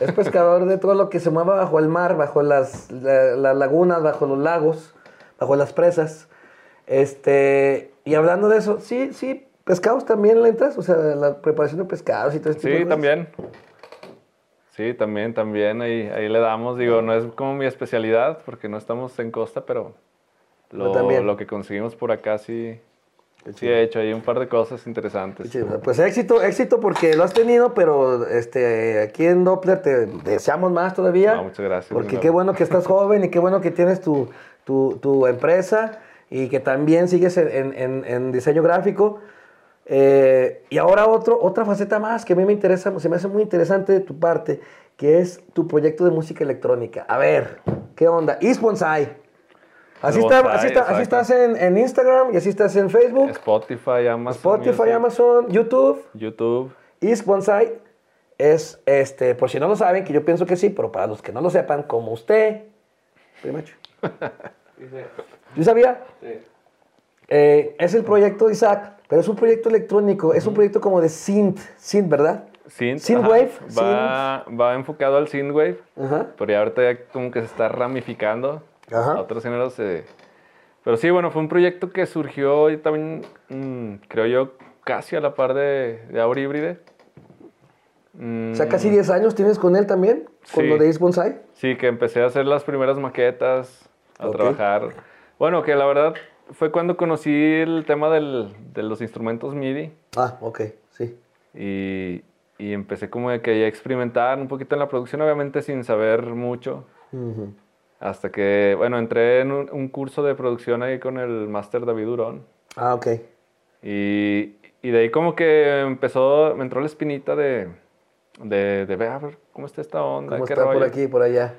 Es pescador de todo lo que se mueva bajo el mar, bajo las, la- las lagunas, bajo los lagos, bajo las presas. Este, y hablando de eso, sí, sí, pescados también le entras, o sea, la preparación de pescados y todo este tipo de Sí, cosas. también. Sí, también, también. Ahí, ahí le damos. Digo, no es como mi especialidad porque no estamos en costa, pero lo, también. lo que conseguimos por acá sí, sí he hecho ahí un par de cosas interesantes. Pues éxito, éxito porque lo has tenido, pero este, aquí en Doppler te deseamos más todavía. No, muchas gracias, Porque qué bueno que estás joven y qué bueno que tienes tu, tu, tu empresa y que también sigues en, en- diseño gráfico. Eh, y ahora otro, otra faceta más que a mí me interesa, se me hace muy interesante de tu parte, que es tu proyecto de música electrónica. A ver, ¿qué onda? East Bonsai. Así, está, así, está- así estás en, en Instagram y así estás en Facebook, Spotify, Amazon. Spotify, Music, Amazon, YouTube. YouTube. East Bonsai es, este, por si no lo saben, que yo pienso que sí, pero para los que no lo sepan, como usted, primacho. ¿Yo sabía? Eh, es el proyecto de Isaac, pero es un proyecto electrónico, es un proyecto como de synth, synth, ¿verdad? Synth, Synthwave. Va, va enfocado al synthwave, Ajá. pero ya ahorita ya como que se está ramificando Ajá. a otros géneros. eh. Pero sí, bueno, fue un proyecto que surgió y también, mm, creo yo, casi a la par de, de Aura Híbride. Mm, O sea, casi 10 años tienes con él también, con Sí. lo de East Bonsai. Sí, que empecé a hacer las primeras maquetas, a trabajar. Bueno, que la verdad fue cuando conocí el tema del- de los instrumentos MIDI. Ah, ok, sí. Y, y empecé como de que a experimentar un poquito en la producción, obviamente sin saber mucho. Hasta que, bueno, entré en un, un curso de producción ahí con el máster David Durón. Ah, ok. Y, y de ahí como que empezó, me entró la espinita de, de, de ver, a ver, cómo está esta onda, ¿Cómo qué está por aquí por allá?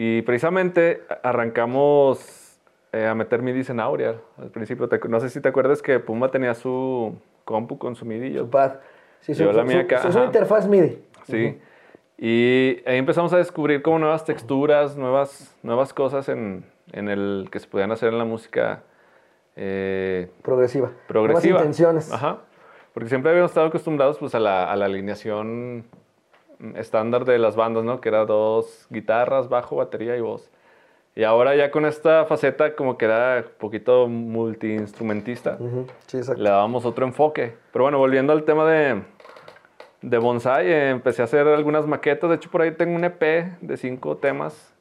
Y precisamente arrancamos eh, a meter MIDI en Aurea al principio. Te- no sé si te acuerdas que Puma tenía su compu con su MIDI. yo- Su pad. Sí, su, la mía acá, su- interfaz MIDI. Sí. Y ahí empezamos a descubrir como nuevas texturas, nuevas, nuevas cosas en, en el que se podían hacer en la música eh, Progresiva. progresiva. Nuevas intenciones. Ajá. Porque siempre habíamos estado acostumbrados pues, a, la, a la alineación estándar de las bandas, ¿no? Que era dos guitarras, bajo, batería y voz. Y ahora ya con esta faceta como que era un poquito multiinstrumentista, Ujú, Sí, exacto. le dábamos otro enfoque. Pero bueno, volviendo al tema de, de bonsai, eh, empecé a hacer algunas maquetas. De hecho, por ahí tengo un EP de cinco temas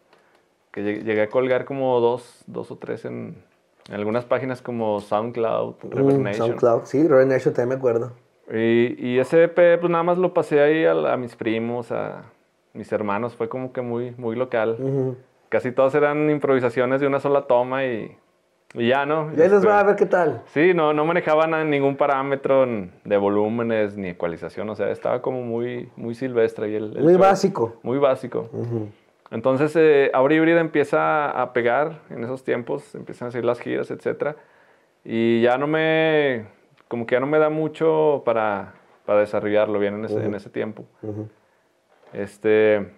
que lleg- llegué a colgar como dos, dos o tres en, en algunas páginas como SoundCloud, Reverb Mm, Nation. SoundCloud, sí, Reverb Nation también me acuerdo. Y, y ese EP, pues nada más lo pasé ahí a, mis primos, a mis hermanos. Fue como que muy, muy local. Ujú. Casi todas eran improvisaciones de una sola toma y, y ya, ¿no? Y ahí les Este, va a ver qué tal. Sí, no, no manejaban ningún parámetro de volúmenes ni ecualización. O sea, estaba como muy, muy silvestre. el, el Muy show. básico. Muy básico. Entonces, eh, Aura Híbrida empieza a pegar en esos tiempos, empiezan a hacer las giras, etc. Y ya no me, como que ya no me da mucho para, para desarrollarlo bien en ese, en ese tiempo. Este,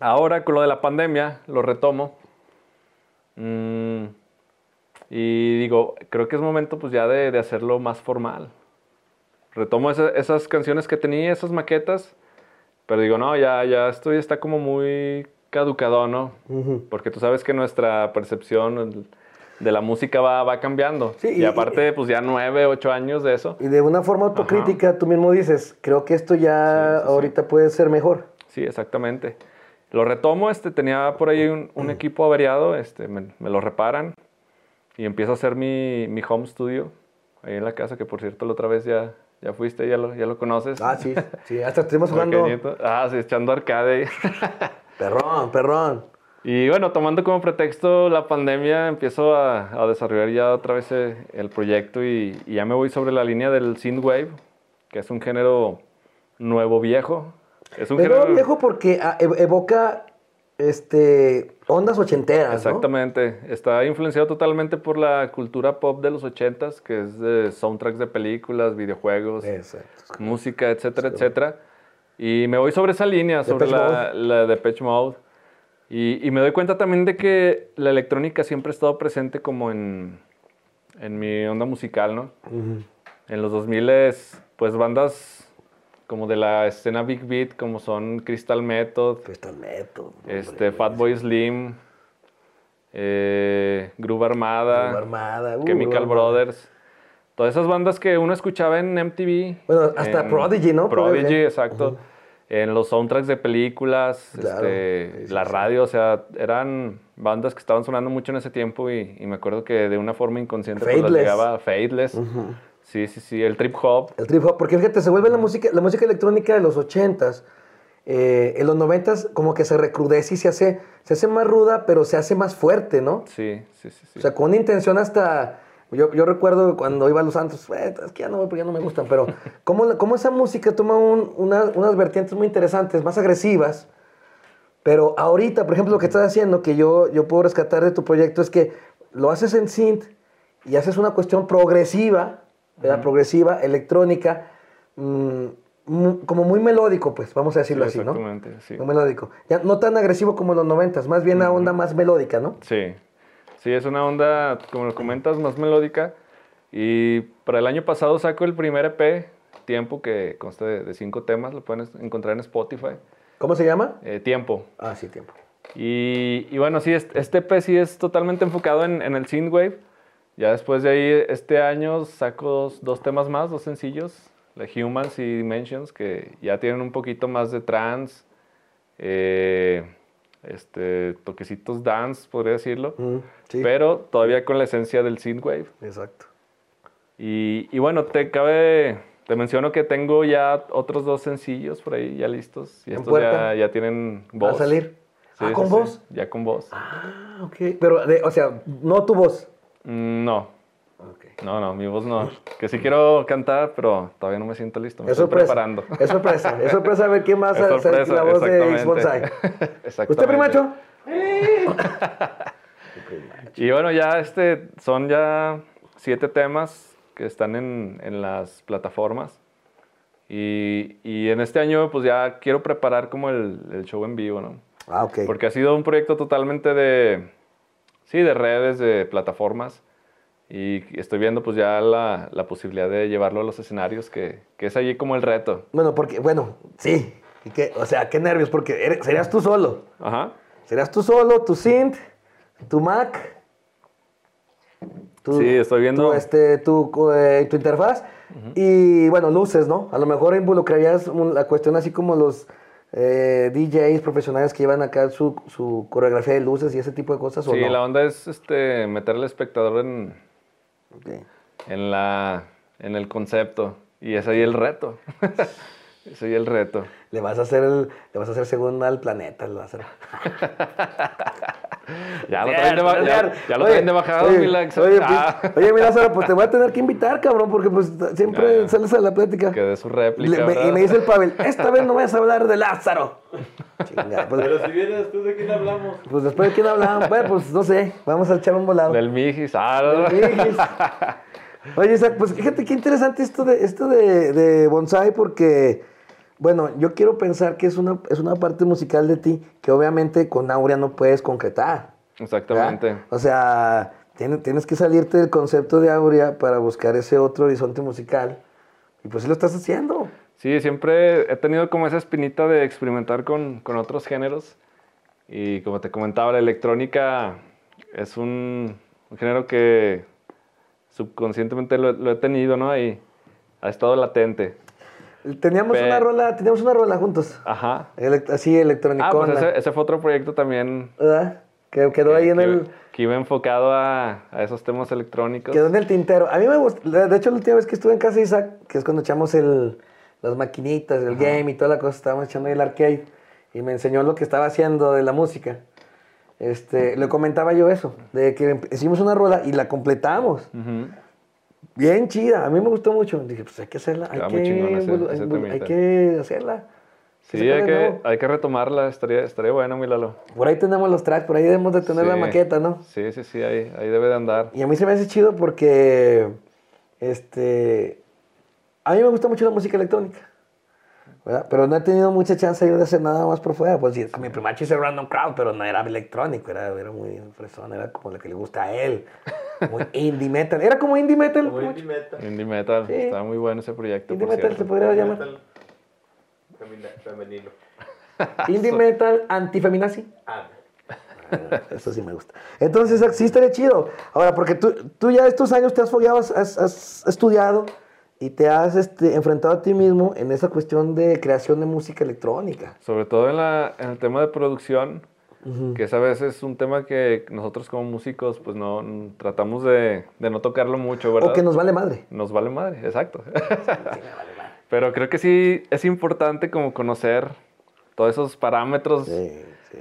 ahora con lo de la pandemia, lo retomo. Mm, y digo, creo que es momento pues ya de, de hacerlo más formal. Retomo esa- esas canciones que tenía, esas maquetas, pero digo, no, ya, ya esto ya está como muy caducado, ¿no? Porque tú sabes que nuestra percepción, de la música va, va cambiando. Sí, y- y aparte, pues ya nueve, ocho años de eso. Y de una forma autocrítica, tú mismo dices, creo que esto ya Sí, sí, sí. ahorita puede ser mejor. Sí, exactamente. Lo retomo, este, tenía por ahí un, un equipo averiado, este, me, me lo reparan y empiezo a hacer mi, mi home studio ahí en la casa, que por cierto la otra vez ya, ya fuiste, ya lo, ya lo conoces. Ah, sí, sí, hasta estuvimos jugando. Ah, sí, echando arcade. Perrón, perrón. Y bueno, tomando como pretexto la pandemia, empiezo a, a desarrollar ya otra vez eh, el proyecto y, y ya me voy sobre la línea del synthwave, que es un género nuevo viejo. Es un Pero género viejo porque ah, ev- evoca este, ondas ochenteras, ¿no? Exactamente. Está influenciado totalmente por la cultura pop de los ochentas, que es de soundtracks de películas, videojuegos, Exacto. música, etcétera, etcétera. Y me voy sobre esa línea, sobre Depeche la, la de Pitch Mode. Y, y me doy cuenta también de que la electrónica siempre ha estado presente como en, en mi onda musical, ¿no? En los 2000 pues bandas como de la escena Big Beat, como son Crystal Method, Crystal Method. este, Fatboy Slim, eh, Groove Armada, Groove Armada, uh, Chemical Groove Armada. Brothers. Todas esas bandas que uno escuchaba en MTV. Bueno, hasta Prodigy, ¿no? Prodigy, Prodigy. exacto. En los soundtracks de películas, Claro, este, sí, la sí. radio, o sea, eran bandas que estaban sonando mucho en ese tiempo y, y me acuerdo que de una forma inconsciente pues, las llegaba Faithless. Sí, sí, sí, el trip hop. El trip hop, porque fíjate, se vuelve la música, la música electrónica de los 80s. eh, en los 90s como que se recrudece y se hace, se hace más ruda, pero se hace más fuerte, ¿no? Sí, sí, sí. sí. O sea, con una intención hasta... Yo, yo recuerdo cuando iba a Los Santos, "Eh, es que ya no voy porque ya no me gustan, pero cómo, cómo esa música toma un- una- unas vertientes muy interesantes, más agresivas, pero ahorita, por ejemplo, lo que estás haciendo, que yo, yo puedo rescatar de tu proyecto, es que lo haces en synth y haces una cuestión progresiva, ¿verdad? Progresiva, electrónica, mm, como muy melódico, pues, vamos a decirlo Sí, así, ¿no? exactamente, sí. Muy melódico. Ya no tan agresivo como en los noventas, más bien a onda más melódica, ¿no? Sí, sí, es una onda, como lo comentas, más melódica. Y para el año pasado saco el primer EP, Tiempo, que consta de, de cinco temas, lo pueden encontrar en Spotify. ¿Cómo se llama? Eh, tiempo. Ah, sí, tiempo. Y, y bueno, sí, este, este EP sí es totalmente enfocado en, en el synthwave. Ya después de ahí, este año saco dos, dos temas más, dos sencillos, la Humans y Dimensions, que ya tienen un poquito más de trance, eh, este, toquecitos dance, podría decirlo, Mm, sí, pero todavía con la esencia del synthwave. exacto. Y, y bueno, te cabe, te menciono que tengo ya otros dos sencillos por ahí ya listos. Y ¿En estos ya, ya tienen ¿Va voz. a salir? Sí, ah, ¿con sí, voz? Ya con voz. Ah, ok. Pero, de- o sea, no tu voz. Mm, No, Ok. no, no, mi voz no. Que sí quiero cantar, pero todavía no me siento listo. Me Es estoy sorpresa. preparando. Es sorpresa. Es sorpresa ver quién a ser sorpresa, la voz de X exactamente. Bonsai. Exactamente. ¿Usted, primacho? Y bueno, ya este, son ya siete temas que están en, en las plataformas. Y, y en este año pues ya quiero preparar como el, el show en vivo, ¿no? Ah, ok. Porque ha sido un proyecto totalmente de, sí, de redes, de plataformas. Y estoy viendo pues ya la, la posibilidad de llevarlo a los escenarios, que, que es allí como el reto. Bueno, porque, bueno, sí. ¿Y qué? O sea, qué nervios, porque eres- serías tú solo. Ajá. Serías tú solo, tu synth, tu Mac. tu- Sí, estoy viendo. Tu, este, tu, eh, tu interfaz. Y bueno, luces, ¿no? A lo mejor involucrarías la cuestión así como los eh, DJs profesionales que llevan acá su, su coreografía de luces y ese tipo de cosas. ¿o Sí, no? la onda es este, meter al espectador en, En, la, en el concepto. Y es ahí el reto. es ahí el reto. Le vas a hacer el, le vas a hacer según al planeta, le vas a hacer. Ya lo traen de, ba- ya, ya lo Oye, traen de bajada, oye, mi Lax. Oye, Ah, pues, oye, mi Lázaro, pues te voy a tener que invitar, cabrón, porque pues siempre Ya, ya. sales a la plática. que de su réplica. Le- me- y me dice el Pavel, esta vez no vas a hablar de Lázaro. Chinga, pues, Pero si viene después de quién hablamos. pues después de quién hablamos, bueno, pues no sé, vamos a echar un volado. Del Mijis. Ah. Del Mijis. Oye, Isaac, pues fíjate qué interesante esto de, esto de, de bonsai porque, bueno, yo quiero pensar que es una, es una parte musical de ti que obviamente con Aurea no puedes concretar. ¿verdad? Exactamente. O sea, tienes, tienes que salirte del concepto de Aurea para buscar ese otro horizonte musical. Y pues sí lo estás haciendo. Sí, siempre he tenido como esa espinita de experimentar con, con otros géneros. Y como te comentaba, la electrónica es un, Un género que subconscientemente lo, lo he tenido, ¿no? Y ha estado latente. Teníamos Pe- una rola, teníamos una rola juntos. Ajá. Elect- así electrónica. Ah, pues ese, ese fue otro proyecto también. ¿Verdad? Que quedó ahí en que, el. que iba enfocado a, a esos temas electrónicos. Quedó en el tintero. A mí me gustó. De hecho, la última vez que estuve en casa de Isaac, que es cuando echamos el, las maquinitas, el game y toda la cosa, estábamos echando ahí el arcade. Y me enseñó lo que estaba haciendo de la música. Este, le comentaba yo eso, de que hicimos una rola y la completamos. Bien chida, a mí me gustó mucho. Dije, pues hay que hacerla, hay que, ese- ese hay que hacerla. Sí, hay que, hay que retomarla. Estaría, estaría bueno, mi Lalo. Por ahí tenemos los tracks, por ahí debemos de tener la maqueta, ¿no? Sí, sí, sí, ahí, ahí debe de andar. Y a mí se me hace chido porque, este, a mí me gusta mucho la música electrónica, ¿verdad? Pero no he tenido mucha chance yo de hacer nada más por fuera. Pues sí, con mi primacho hice Random Crowd, pero no era electrónico, era, era muy fresón, era como lo que le gusta a él. Muy indie metal. Era como indie metal. Como indie metal. Indie Metal. Sí. Está muy bueno ese proyecto, Indie por metal se cierto. podría llamar. Metal femenino. Indie metal antifeminazi. Ah, Eso sí me gusta. Entonces, sí estaría chido. Ahora, porque tú, tú ya estos años te has fogueado, has, has estudiado y te has este, enfrentado a ti mismo en esa cuestión de creación de música electrónica. Sobre todo en, la, en el tema de producción, que es a veces un tema que nosotros como músicos pues no tratamos de, de no tocarlo mucho, ¿verdad? O que nos vale madre. Nos vale madre, exacto. Pero creo que sí es importante como conocer todos esos parámetros, Sí, sí.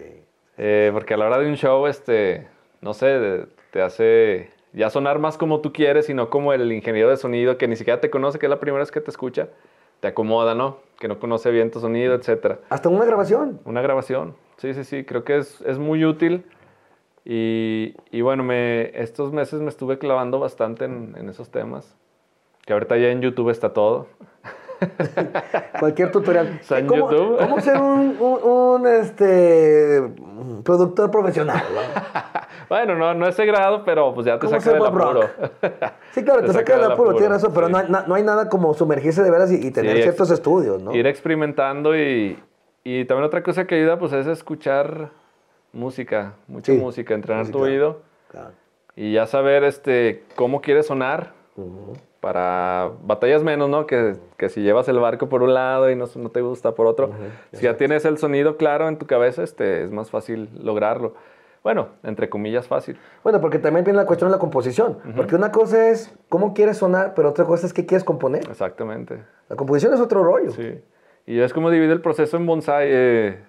eh, porque a la hora de un show, este, no sé, te hace ya sonar más como tú quieres y no como el ingeniero de sonido que ni siquiera te conoce, que es la primera vez que te escucha, te acomoda, ¿no? Que no conoce bien tu sonido, etcétera. Hasta una grabación. Una grabación, sí, sí, sí, creo que es, es muy útil. Y, y bueno, me, estos meses me estuve clavando bastante en, en esos temas. Que ahorita ya en YouTube está todo. Cualquier tutorial. En ¿Cómo, YouTube. cómo ser un, un- un, este, productor profesional? ¿no? Bueno, no, no ese grado, pero pues ya te ¿Cómo saca del apuro. Sí, claro, te, Te saca del apuro, apuro, tienes razón, pero sí. no, hay, no hay nada como sumergirse de veras y, y tener ex- ciertos estudios, ¿no? Ir experimentando y, y también otra cosa que ayuda pues es escuchar música, mucha Sí, música, entrenar música. tu oído Claro. y ya saber este cómo quieres sonar para batallas menos, ¿no? Que, que si llevas el barco por un lado y no, no te gusta por otro. Si ya tienes el sonido claro en tu cabeza, este, es más fácil lograrlo. Bueno, entre comillas fácil. Bueno, porque también viene la cuestión de la composición. Porque una cosa es cómo quieres sonar, pero otra cosa es qué quieres componer. Exactamente. La composición es otro rollo. Sí. Y es como divide el proceso en bonsai. eh,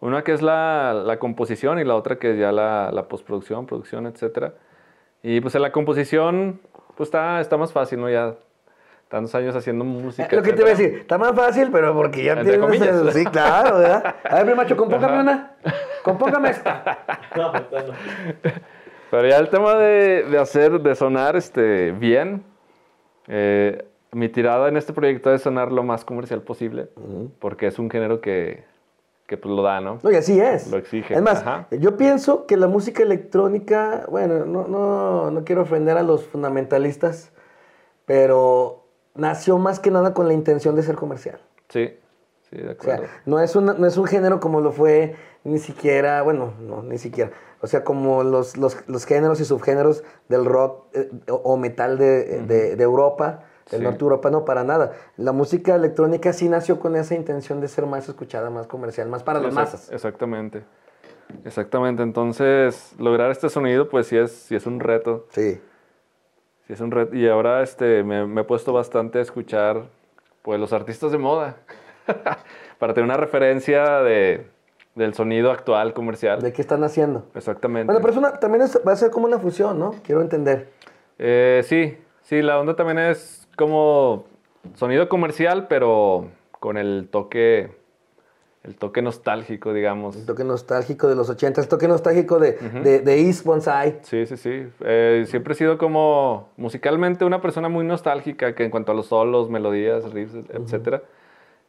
una que es la, la composición y la otra que es ya la, la postproducción, producción, etc. Y pues en la composición, pues está, está más fácil, ¿no? Ya tantos años haciendo música. Eh, lo que te iba a decir, está más fácil, pero porque ya Entre tienes comillas. el- Sí, claro, ¿verdad? A ver, mi macho, compóngame una. Compóngame esta. no, esta no. Pero ya el tema de, de hacer, de sonar este, bien, eh, mi tirada en este proyecto es sonar lo más comercial posible, porque es un género que, que pues lo da, ¿no? No, y así es. Lo exige, Es más, ajá. yo pienso que la música electrónica, bueno, no, no, no quiero ofender a los fundamentalistas, pero nació más que nada con la intención de ser comercial. Sí, sí, de O sea, acuerdo. no es, una- no es un género como lo fue ni siquiera, bueno, no, ni siquiera. O sea, como los, los, los géneros y subgéneros del rock eh, o, metal de, de- de Europa, del Sí. norte de Europa, no, para nada. La música electrónica sí nació con esa intención de ser más escuchada, más comercial, más para las Exact- masas. Exactamente. Exactamente. Entonces, lograr este sonido, pues sí es, sí es un reto. Sí. Sí es un reto. Y ahora este, me, me he puesto bastante a escuchar pues, los artistas de moda. Para tener una referencia de, del sonido actual comercial. ¿De qué están haciendo? Exactamente. Bueno, pero una- también es- va a ser como una fusión, ¿no? Quiero entender. Eh, sí, sí, la onda también es como sonido comercial, pero con el toque, el toque nostálgico, digamos. El toque nostálgico de los 80, el toque nostálgico de, de, de East Bonsai. Sí, sí, sí. Eh, siempre he sido como musicalmente una persona muy nostálgica que en cuanto a los solos, melodías, riffs, etcétera.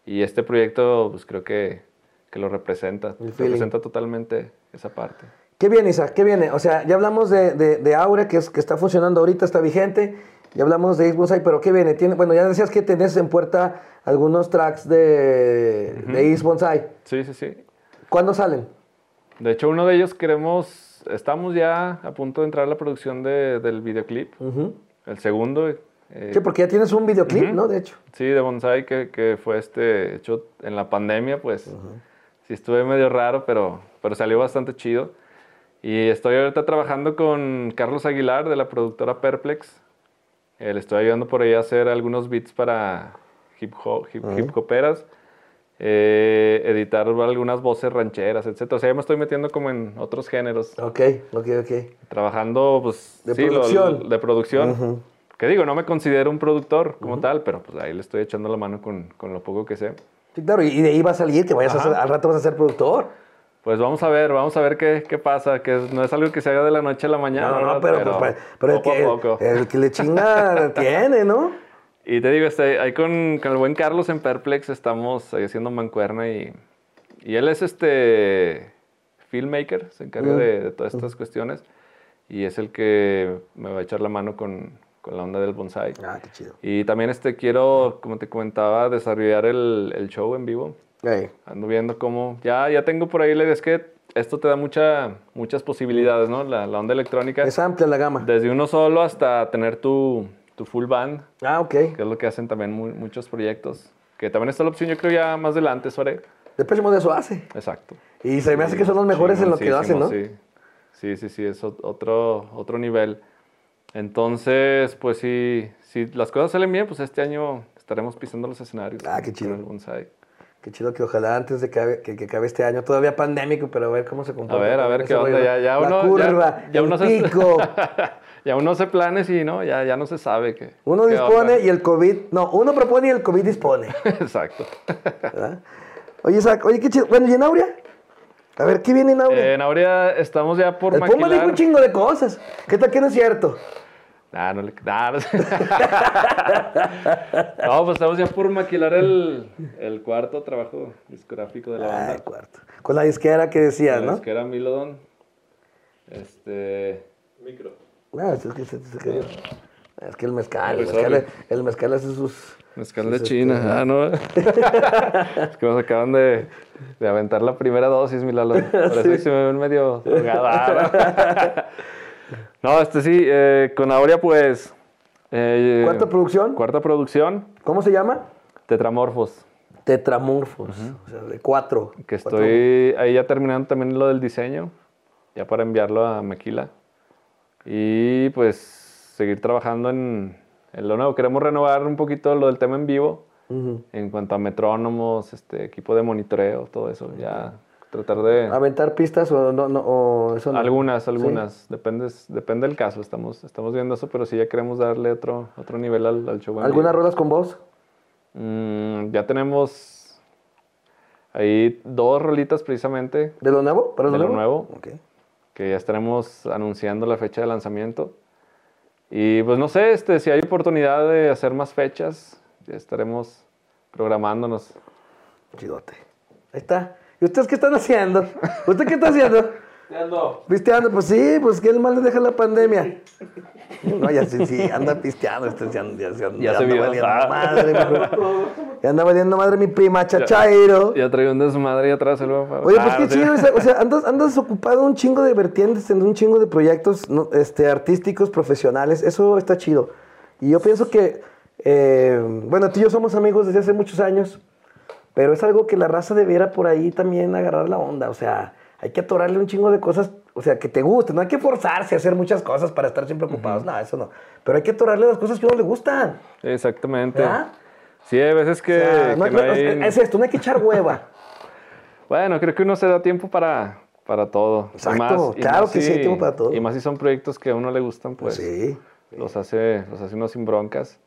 Y este proyecto, pues creo que, que lo representa. Representa totalmente esa parte. ¿Qué viene, Isaac? ¿Qué viene? O sea, ya hablamos de, de, de Aura, que, es, que está funcionando ahorita, está vigente. Ya hablamos de East Bonsai, pero ¿qué viene? Tiene, bueno, ya decías que tenés en puerta algunos tracks de, de East Bonsai. Sí, sí, sí. ¿Cuándo salen? De hecho, uno de ellos queremos estamos ya a punto de entrar a la producción de- del videoclip, Ujú. el segundo. eh, Sí, porque ya tienes un videoclip, Ujú. ¿no? De hecho. Sí, de Bonsai, que, que fue este hecho en la pandemia, pues sí estuve medio raro, pero, pero salió bastante chido. Y estoy ahorita trabajando con Carlos Aguilar de la productora Perplex. Eh, le estoy ayudando por ahí a hacer algunos beats para hip hop, hip, hip hoperas, eh, editar algunas voces rancheras, etc. O sea, ya me estoy metiendo como en otros géneros, Ok, ok, ok. trabajando pues De sí, lo- producción. de producción. Ujú. Que digo, no me considero un productor como tal, pero pues ahí le estoy echando la mano con, con lo poco que sé. Sí, claro, y de ahí va a salir que vayas a ser, al rato vas a ser productor. Pues vamos a ver, vamos a ver qué, qué pasa, que no es algo que se haga de la noche a la mañana. No, no, no, ¿verdad? pero, pero, pero el, que, poco. el que le chinga tiene, ¿no? Y te digo, este, ahí con, con el buen Carlos en Perplex estamos ahí haciendo mancuerna y, y él es este filmmaker, se encarga de, de todas estas cuestiones y es el que me va a echar la mano con, con la onda del bonsai. Ah, qué chido. Y también este, quiero, como te comentaba, desarrollar el, el show en vivo. Ey, Ando viendo cómo, ya, ya tengo por ahí la idea, es que esto te da mucha, muchas posibilidades, ¿no? La, la onda electrónica. es amplia la gama. Desde uno solo hasta tener tu, tu full band, Ah, ok. que es lo que hacen también mu- muchos proyectos. Que también está la opción, yo creo ya más adelante, Suare. Depeche Mode eso hace. Exacto. Y se me hace que son los mejores en lo que lo hacen, ¿no? Sí, sí, sí, sí, es ot- otro, otro nivel. Entonces, pues sí, si las cosas salen bien, pues este año estaremos pisando los escenarios. Ah, qué con chido. el bonsai. Qué chido que ojalá antes de que, acabe- que, que acabe este año, todavía pandémico, pero a ver cómo se comporta. A ver, a ver qué onda. Ya, ya la uno, curva, ya, ya el uno se, pico. ya uno hace planes y no, ya, ya no se sabe qué. Uno dispone onda. y el COVID... No, uno propone y el COVID dispone. Exacto. ¿verdad? Oye, Isaac, oye, qué chido. Bueno, ¿y en Aurea? A ver, ¿qué viene en Aurea? Eh, en Aurea estamos ya por el Puma dijo maquilar. un chingo de cosas. ¿Qué tal que no es cierto? Nah, no le. nah, no, No, pues estamos ya por maquilar el, el cuarto trabajo discográfico de la banda. Ay, cuarto. Con la disquera que decías, ¿no? Es que era Milodon. Este. Micro. No, es que, es que- es que el mezcal, el Pues, mezcal, el mezcal hace sus... Mezcal sus, de este, China. Ah, no. es que nos acaban de, de aventar la primera dosis, mi Lalo. Por eso Sí. se me ven medio drogado. No, este sí, eh, con Aurea, pues. eh, ¿Cuarta producción? Cuarta producción, ¿Cómo se llama? Tetramorfos. Tetramorfos. O sea, de cuatro. Que Cuatro- estoy ahí ya terminando también lo del diseño, ya para enviarlo a Mequila. Y pues seguir trabajando en, en lo nuevo. Queremos renovar un poquito lo del tema en vivo, en cuanto a metrónomos, este, equipo de monitoreo, todo eso. Ya tratar de... ¿Aventar pistas o no? no o eso no? Algunas, algunas. Depende, depende del caso. Estamos, estamos viendo eso, pero sí ya queremos darle otro, otro nivel al, al show. ¿Algunas rolas con voz? Mm, ya tenemos ahí dos rolitas precisamente ¿De lo nuevo? ¿Para lo De lo nuevo? nuevo. Ok. que ya estaremos anunciando la fecha de lanzamiento. Y pues no sé, este, si hay oportunidad de hacer más fechas, ya estaremos programándonos. Chidote. Ahí está. ¿Y ustedes qué están haciendo? ¿Usted qué está haciendo? Ya ando. Pisteando, pues sí, pues que el mal le deja la pandemia. No, ya sí, sí, anda pisteando, este ya, ya, ya, Ya se anda vio. valiendo Ah. madre, mi- ya anda valiendo madre mi prima Chachairo. Ya traigo un desmadre atrás. el papá. Oye, pues Ah, qué sí. chido, o sea, o sea, andas, andas ocupado un chingo de vertientes, en un chingo de proyectos ¿no? este, artísticos, profesionales, eso está chido. Y yo pienso que, eh, bueno, tú y yo somos amigos desde hace muchos años, pero es algo que la raza debiera por ahí también agarrar la onda, o sea, hay que atorarle un chingo de cosas, o sea, que te gusten, no hay que forzarse a hacer muchas cosas para estar siempre ocupados, no, eso no, pero hay que atorarle las cosas que a uno le gustan. Exactamente. ¿Verdad? Sí, hay veces que, O sea, no- que no- no hay- es esto, no hay que echar hueva. Bueno, creo que uno se da tiempo para, para todo. Y Exacto, claro que sí hay tiempo para todo. Y más si son proyectos que a uno le gustan, pues sí. los, hace, los hace uno sin broncas.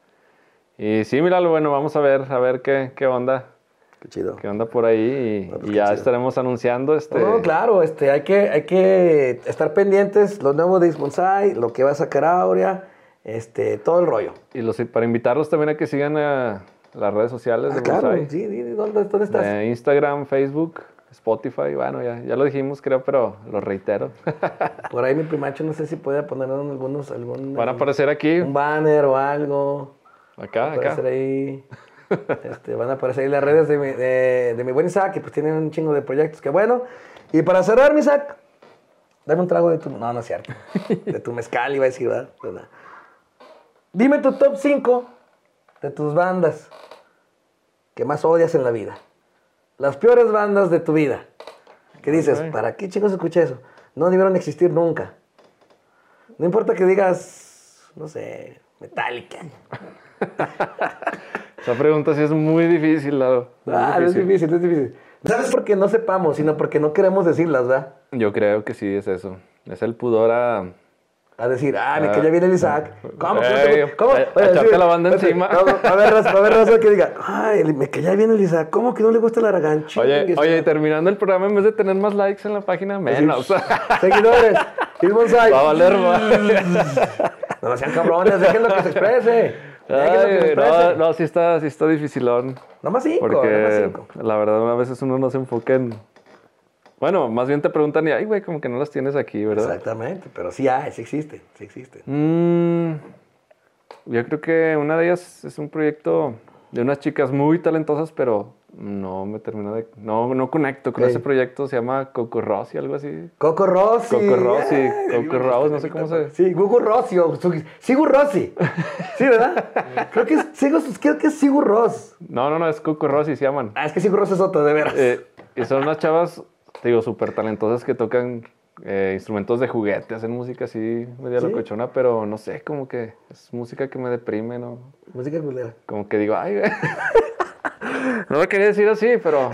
Y sí, míralo, bueno, vamos a ver, a ver qué, qué onda, Qué chido. qué onda por ahí y, Ah, pues y ya chido. estaremos anunciando este. No, claro, este, hay, que, hay que estar pendientes, lo nuevo de Bonsai, lo que va a sacar Aurea, este, todo el rollo. Y los, para invitarlos también a que sigan a las redes sociales Ah, de claro, Bonsai. sí, ¿dónde, dónde estás? De Instagram, Facebook, Spotify, bueno, ya, ya lo dijimos, creo, pero lo reitero. Por ahí mi primacho, no sé si puede poner algunos, algún, Van a aparecer aquí, un banner o algo. acá, acá. ahí. Este, van a aparecer ahí las redes de mi, de, de mi buen Isaac, que pues tienen un chingo de proyectos, que bueno. Y para cerrar, mi Isaac, Dame un trago de tu. No, no es cierto. De tu mezcal, iba a decir, ¿verdad? ¿verdad? Dime tu top 5 de tus bandas que más odias en la vida. Las peores bandas de tu vida. ¿Qué dices? ¿Para qué chicos escuché eso? No debieron existir nunca. No importa que digas, no sé, Metallica. Esa pregunta sí es muy difícil, Lalo. Muy Ah, no es difícil, es difícil. No es porque no sepamos, sino porque no queremos decirlas, ¿verdad? Yo creo que sí es eso. Es el pudor a... A decir, ah, me caía bien el Isaac. ¿Cómo? Ey, ¿Cómo? Oye, echarte sí, la banda espérate, encima. no, Va a haber raza, va a haber raza que diga, ay, me caía bien el Isaac. ¿Cómo que no le gusta el Aragán? Oye, oye, y terminando el programa, en vez de tener más likes en la página, menos. Seguidores, Phil Bonsai. Va a valer más. No sean cabrones, déjenlo que se exprese. Ay, no, no, sí está, sí está dificilón. Nomás cinco, nomás cinco. la verdad, a veces uno no se enfoca en. Bueno, más bien te preguntan y, ay, güey, como que no las tienes aquí, ¿verdad? Exactamente, pero sí hay, sí existe, sí existe. Mm, yo creo que una de ellas es un proyecto de unas chicas muy talentosas, pero no me termina de. No, no conecto con ese proyecto. Se llama Coco Rossi, algo así. Coco Rossi. Coco Rossi, Ay, Coco Rose, no sé cómo se- Sí, Gugu Rossi o Sigur Rossi. Sí, ¿verdad? creo que es Sigur, creo que es Sigur Ross. No, no, no, es Coco Rossi, se llaman. Ah, es que Sigur Ross es otro, de veras. Eh, y son unas chavas, te digo, súper talentosas que tocan eh, instrumentos de juguete, hacen música así media ¿Sí? locochona, pero no sé, como que es música que me deprime, ¿no? Música culera. Como que digo, ay, güey. no lo quería decir así, pero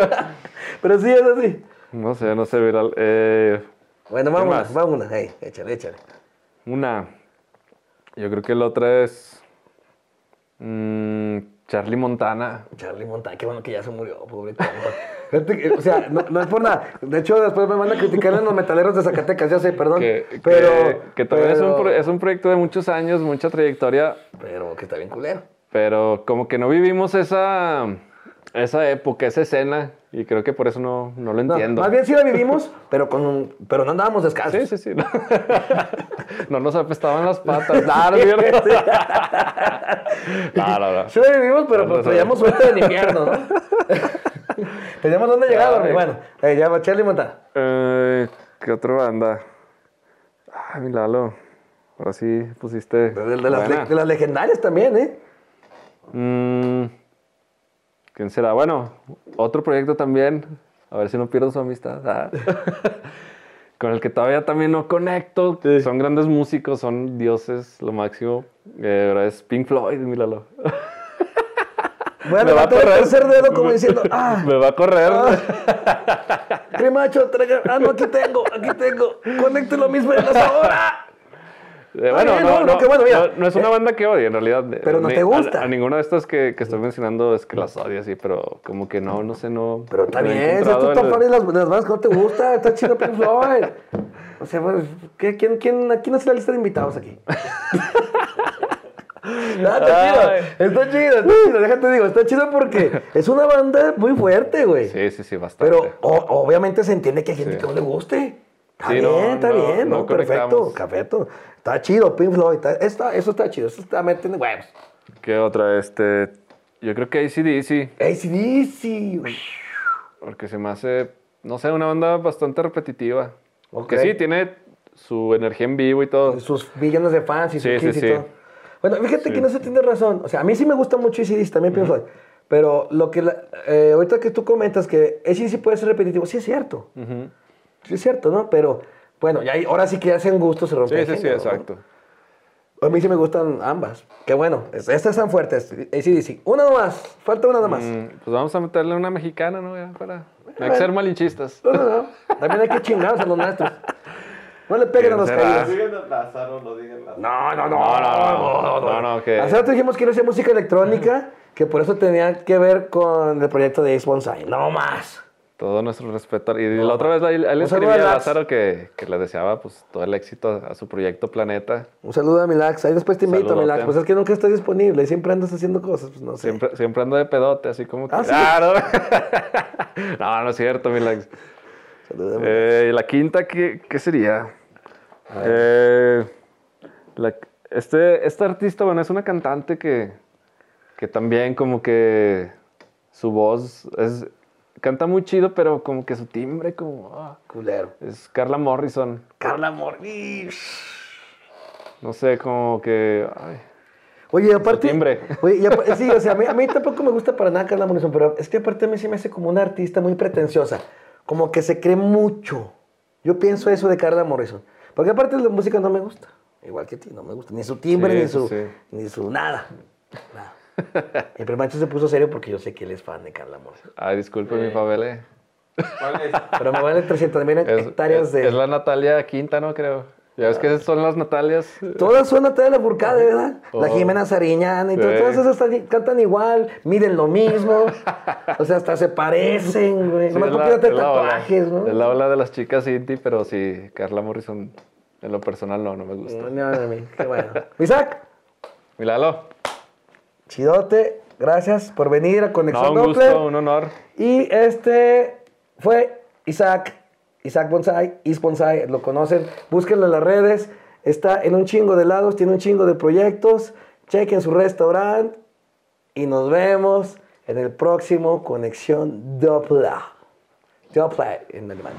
Pero sí es así. no sé, no sé, viral. Eh, Bueno, vamos una. Hey, échale, échale. una, yo creo que la otra es mm, Charlie Montana. Charlie Montana, qué bueno que ya se murió, pobre o sea, no, no es por nada. De hecho, después me van a criticar en los metaleros de Zacatecas, ya sé, perdón. Que, pero. que, que también es, un, es un proyecto de muchos años, mucha trayectoria, Pero que está bien culero. Pero como que no vivimos esa, esa época, esa escena, y creo que por eso no, no lo No, entiendo. más bien sí la vivimos, pero, con un- pero no andábamos descalzos. Sí, sí, sí. No, No nos apestaban las patas. No, no, es cierto. No, no, no. Sí la vivimos, pero No, pues no, traíamos suerte en invierno, ¿no? Teníamos dónde llegar, Ay. hombre. Bueno, eh, ya va Charlie Montana. Eh, ¿Qué otra banda? Ah, mi Lalo. Ahora sí pusiste. De, de las, de las legendarias también, ¿eh? Mm, ¿Quién será? Bueno, otro proyecto también. A ver si no pierdo su amistad. Ah. Con el que todavía también no conecto. Son grandes músicos, son dioses, lo máximo. Eh, es Pink Floyd, míralo. A Me va a correr. tercer dedo como diciendo, ah, Me va a correr. qué macho, traiga- ah, no, aquí tengo, aquí tengo, conecte lo mismo en la ahora. Eh, bueno, no, no, no, no, qué bueno, mira. no- no es una banda que odie, en realidad. Pero no Ni- te gusta. A, a ninguna de estas que, que estoy mencionando es que las odie, sí, pero como que no, no sé, no. Pero está bien, si tú estás el- las, las bandas que no te gusta, está chido Pink Floyd. O sea, pues, ¿qué- quién, quién, ¿quién hace la lista de invitados aquí? No, está chido, está chido, está chido, déjate digo, está chido porque es una banda muy fuerte, güey. Sí, sí, sí, bastante. Pero o- obviamente se entiende que hay gente Sí. que no le guste. Está Sí, bien, no, está no, bien, no perfecto, conectamos. Está chido, Pink Floyd, está, está- eso está chido, eso está metiendo huevos. ¿Qué otra? Este. Yo creo que ACDC, ACDC, porque se me hace, no sé, una banda bastante repetitiva. Ok. Que sí, tiene su energía en vivo y todo. sus millones de fans y sus Sí, sí, y sí. todo. Bueno, fíjate que no se tiene razón. O sea, a mí sí me gusta mucho ACDC, también Pink Floyd. Pero lo que la- eh, ahorita que tú comentas que ACDC puede ser repetitivo, sí es cierto. Sí es cierto, ¿no? Pero bueno, ya hay- ahora sí que hacen gusto, se rompe Sí, sí, sí, ¿no? exacto. A mí sí me gustan ambas. Qué bueno. es- Estas están fuertes. ACDC. Una nomás. Falta una nomás. Mm, pues vamos a meterle una mexicana, ¿no? Ya para. No hay que ser malinchistas. No, no, no. También hay que chingarnos a los nuestros. No le peguen a ¿Quién los caídos. Digan Lázaro, no digan Lázaro. No, no, no. No, no, no, no, no, que- Hace rato dijimos que no hacía música electrónica, que por eso tenía que ver con el proyecto de Ace Bonsai. No más. Todo nuestro respeto. Y la otra vez él, escribía a. Lázaro que, que le deseaba pues, todo el éxito a, su proyecto Planeta. Un saludo a Milax. Ahí después te invito a. Milax. Pues es que nunca estás disponible. Siempre andas haciendo cosas. Pues no sé. Siempre, siempre ando de pedote, así como que. Ah, ¿sí? Ah, no. no, no es cierto, Milax. Saludo a Milax. Eh, la quinta, ¿qué, qué sería? Eh, la- este, este artista, bueno, es una cantante que, que también como que su voz es canta muy chido, pero como que su timbre, como. ah, Culero. es Carla Morrison. Carla Morri. No sé, como que. ay, Oye, aparte. timbre. Oye, y sí, o sea, a mí, a mí tampoco me gusta para nada Carla Morrison, pero es que aparte a mí sí me hace como una artista muy pretenciosa. Como que se cree mucho. Yo pienso eso de Carla Morrison. Porque aparte la música no me gusta. Igual que a ti, no me gusta. Ni su timbre, Sí, ni, su, sí. ni su nada. Nada. El primacho se puso serio porque yo sé que él es fan de Carla Morrison. Ay, disculpe, mi Fabele. ¿Cuál es? Pero me vale 300 mil hectáreas es- de... es la Natalia Quinta, ¿no? Creo. Ya ves que son las Natalias. Todas son Natalia Lafourcade, ¿verdad? La Oh. Jimena Sariñana y todo- Sí. todas esas están- cantan igual, miden lo mismo. o sea, hasta se parecen, güey. Sí, Nomás es porque la- no te es la ola. tatuajes, ¿no? Es la ola de las chicas indie, pero sí, Carla Morrison, en lo personal, no, no me gusta. No, no, no, qué bueno. Isaac, Milalo. Chidote, gracias por venir a No, Conexión un Doppler. gusto, un honor. Y este fue Isaac, Isaac Bonsai, Is Bonsai, lo conocen, búsquenlo en las redes, está en un chingo de lados, tiene un chingo de proyectos, chequen su restaurante y nos vemos en el próximo Conexión Doppler. Doppler en alemán.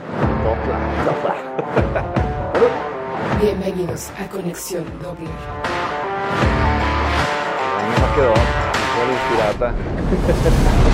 Doppler. Bienvenidos a Conexión Doppler. A mí no me quedó. Fue el pirata.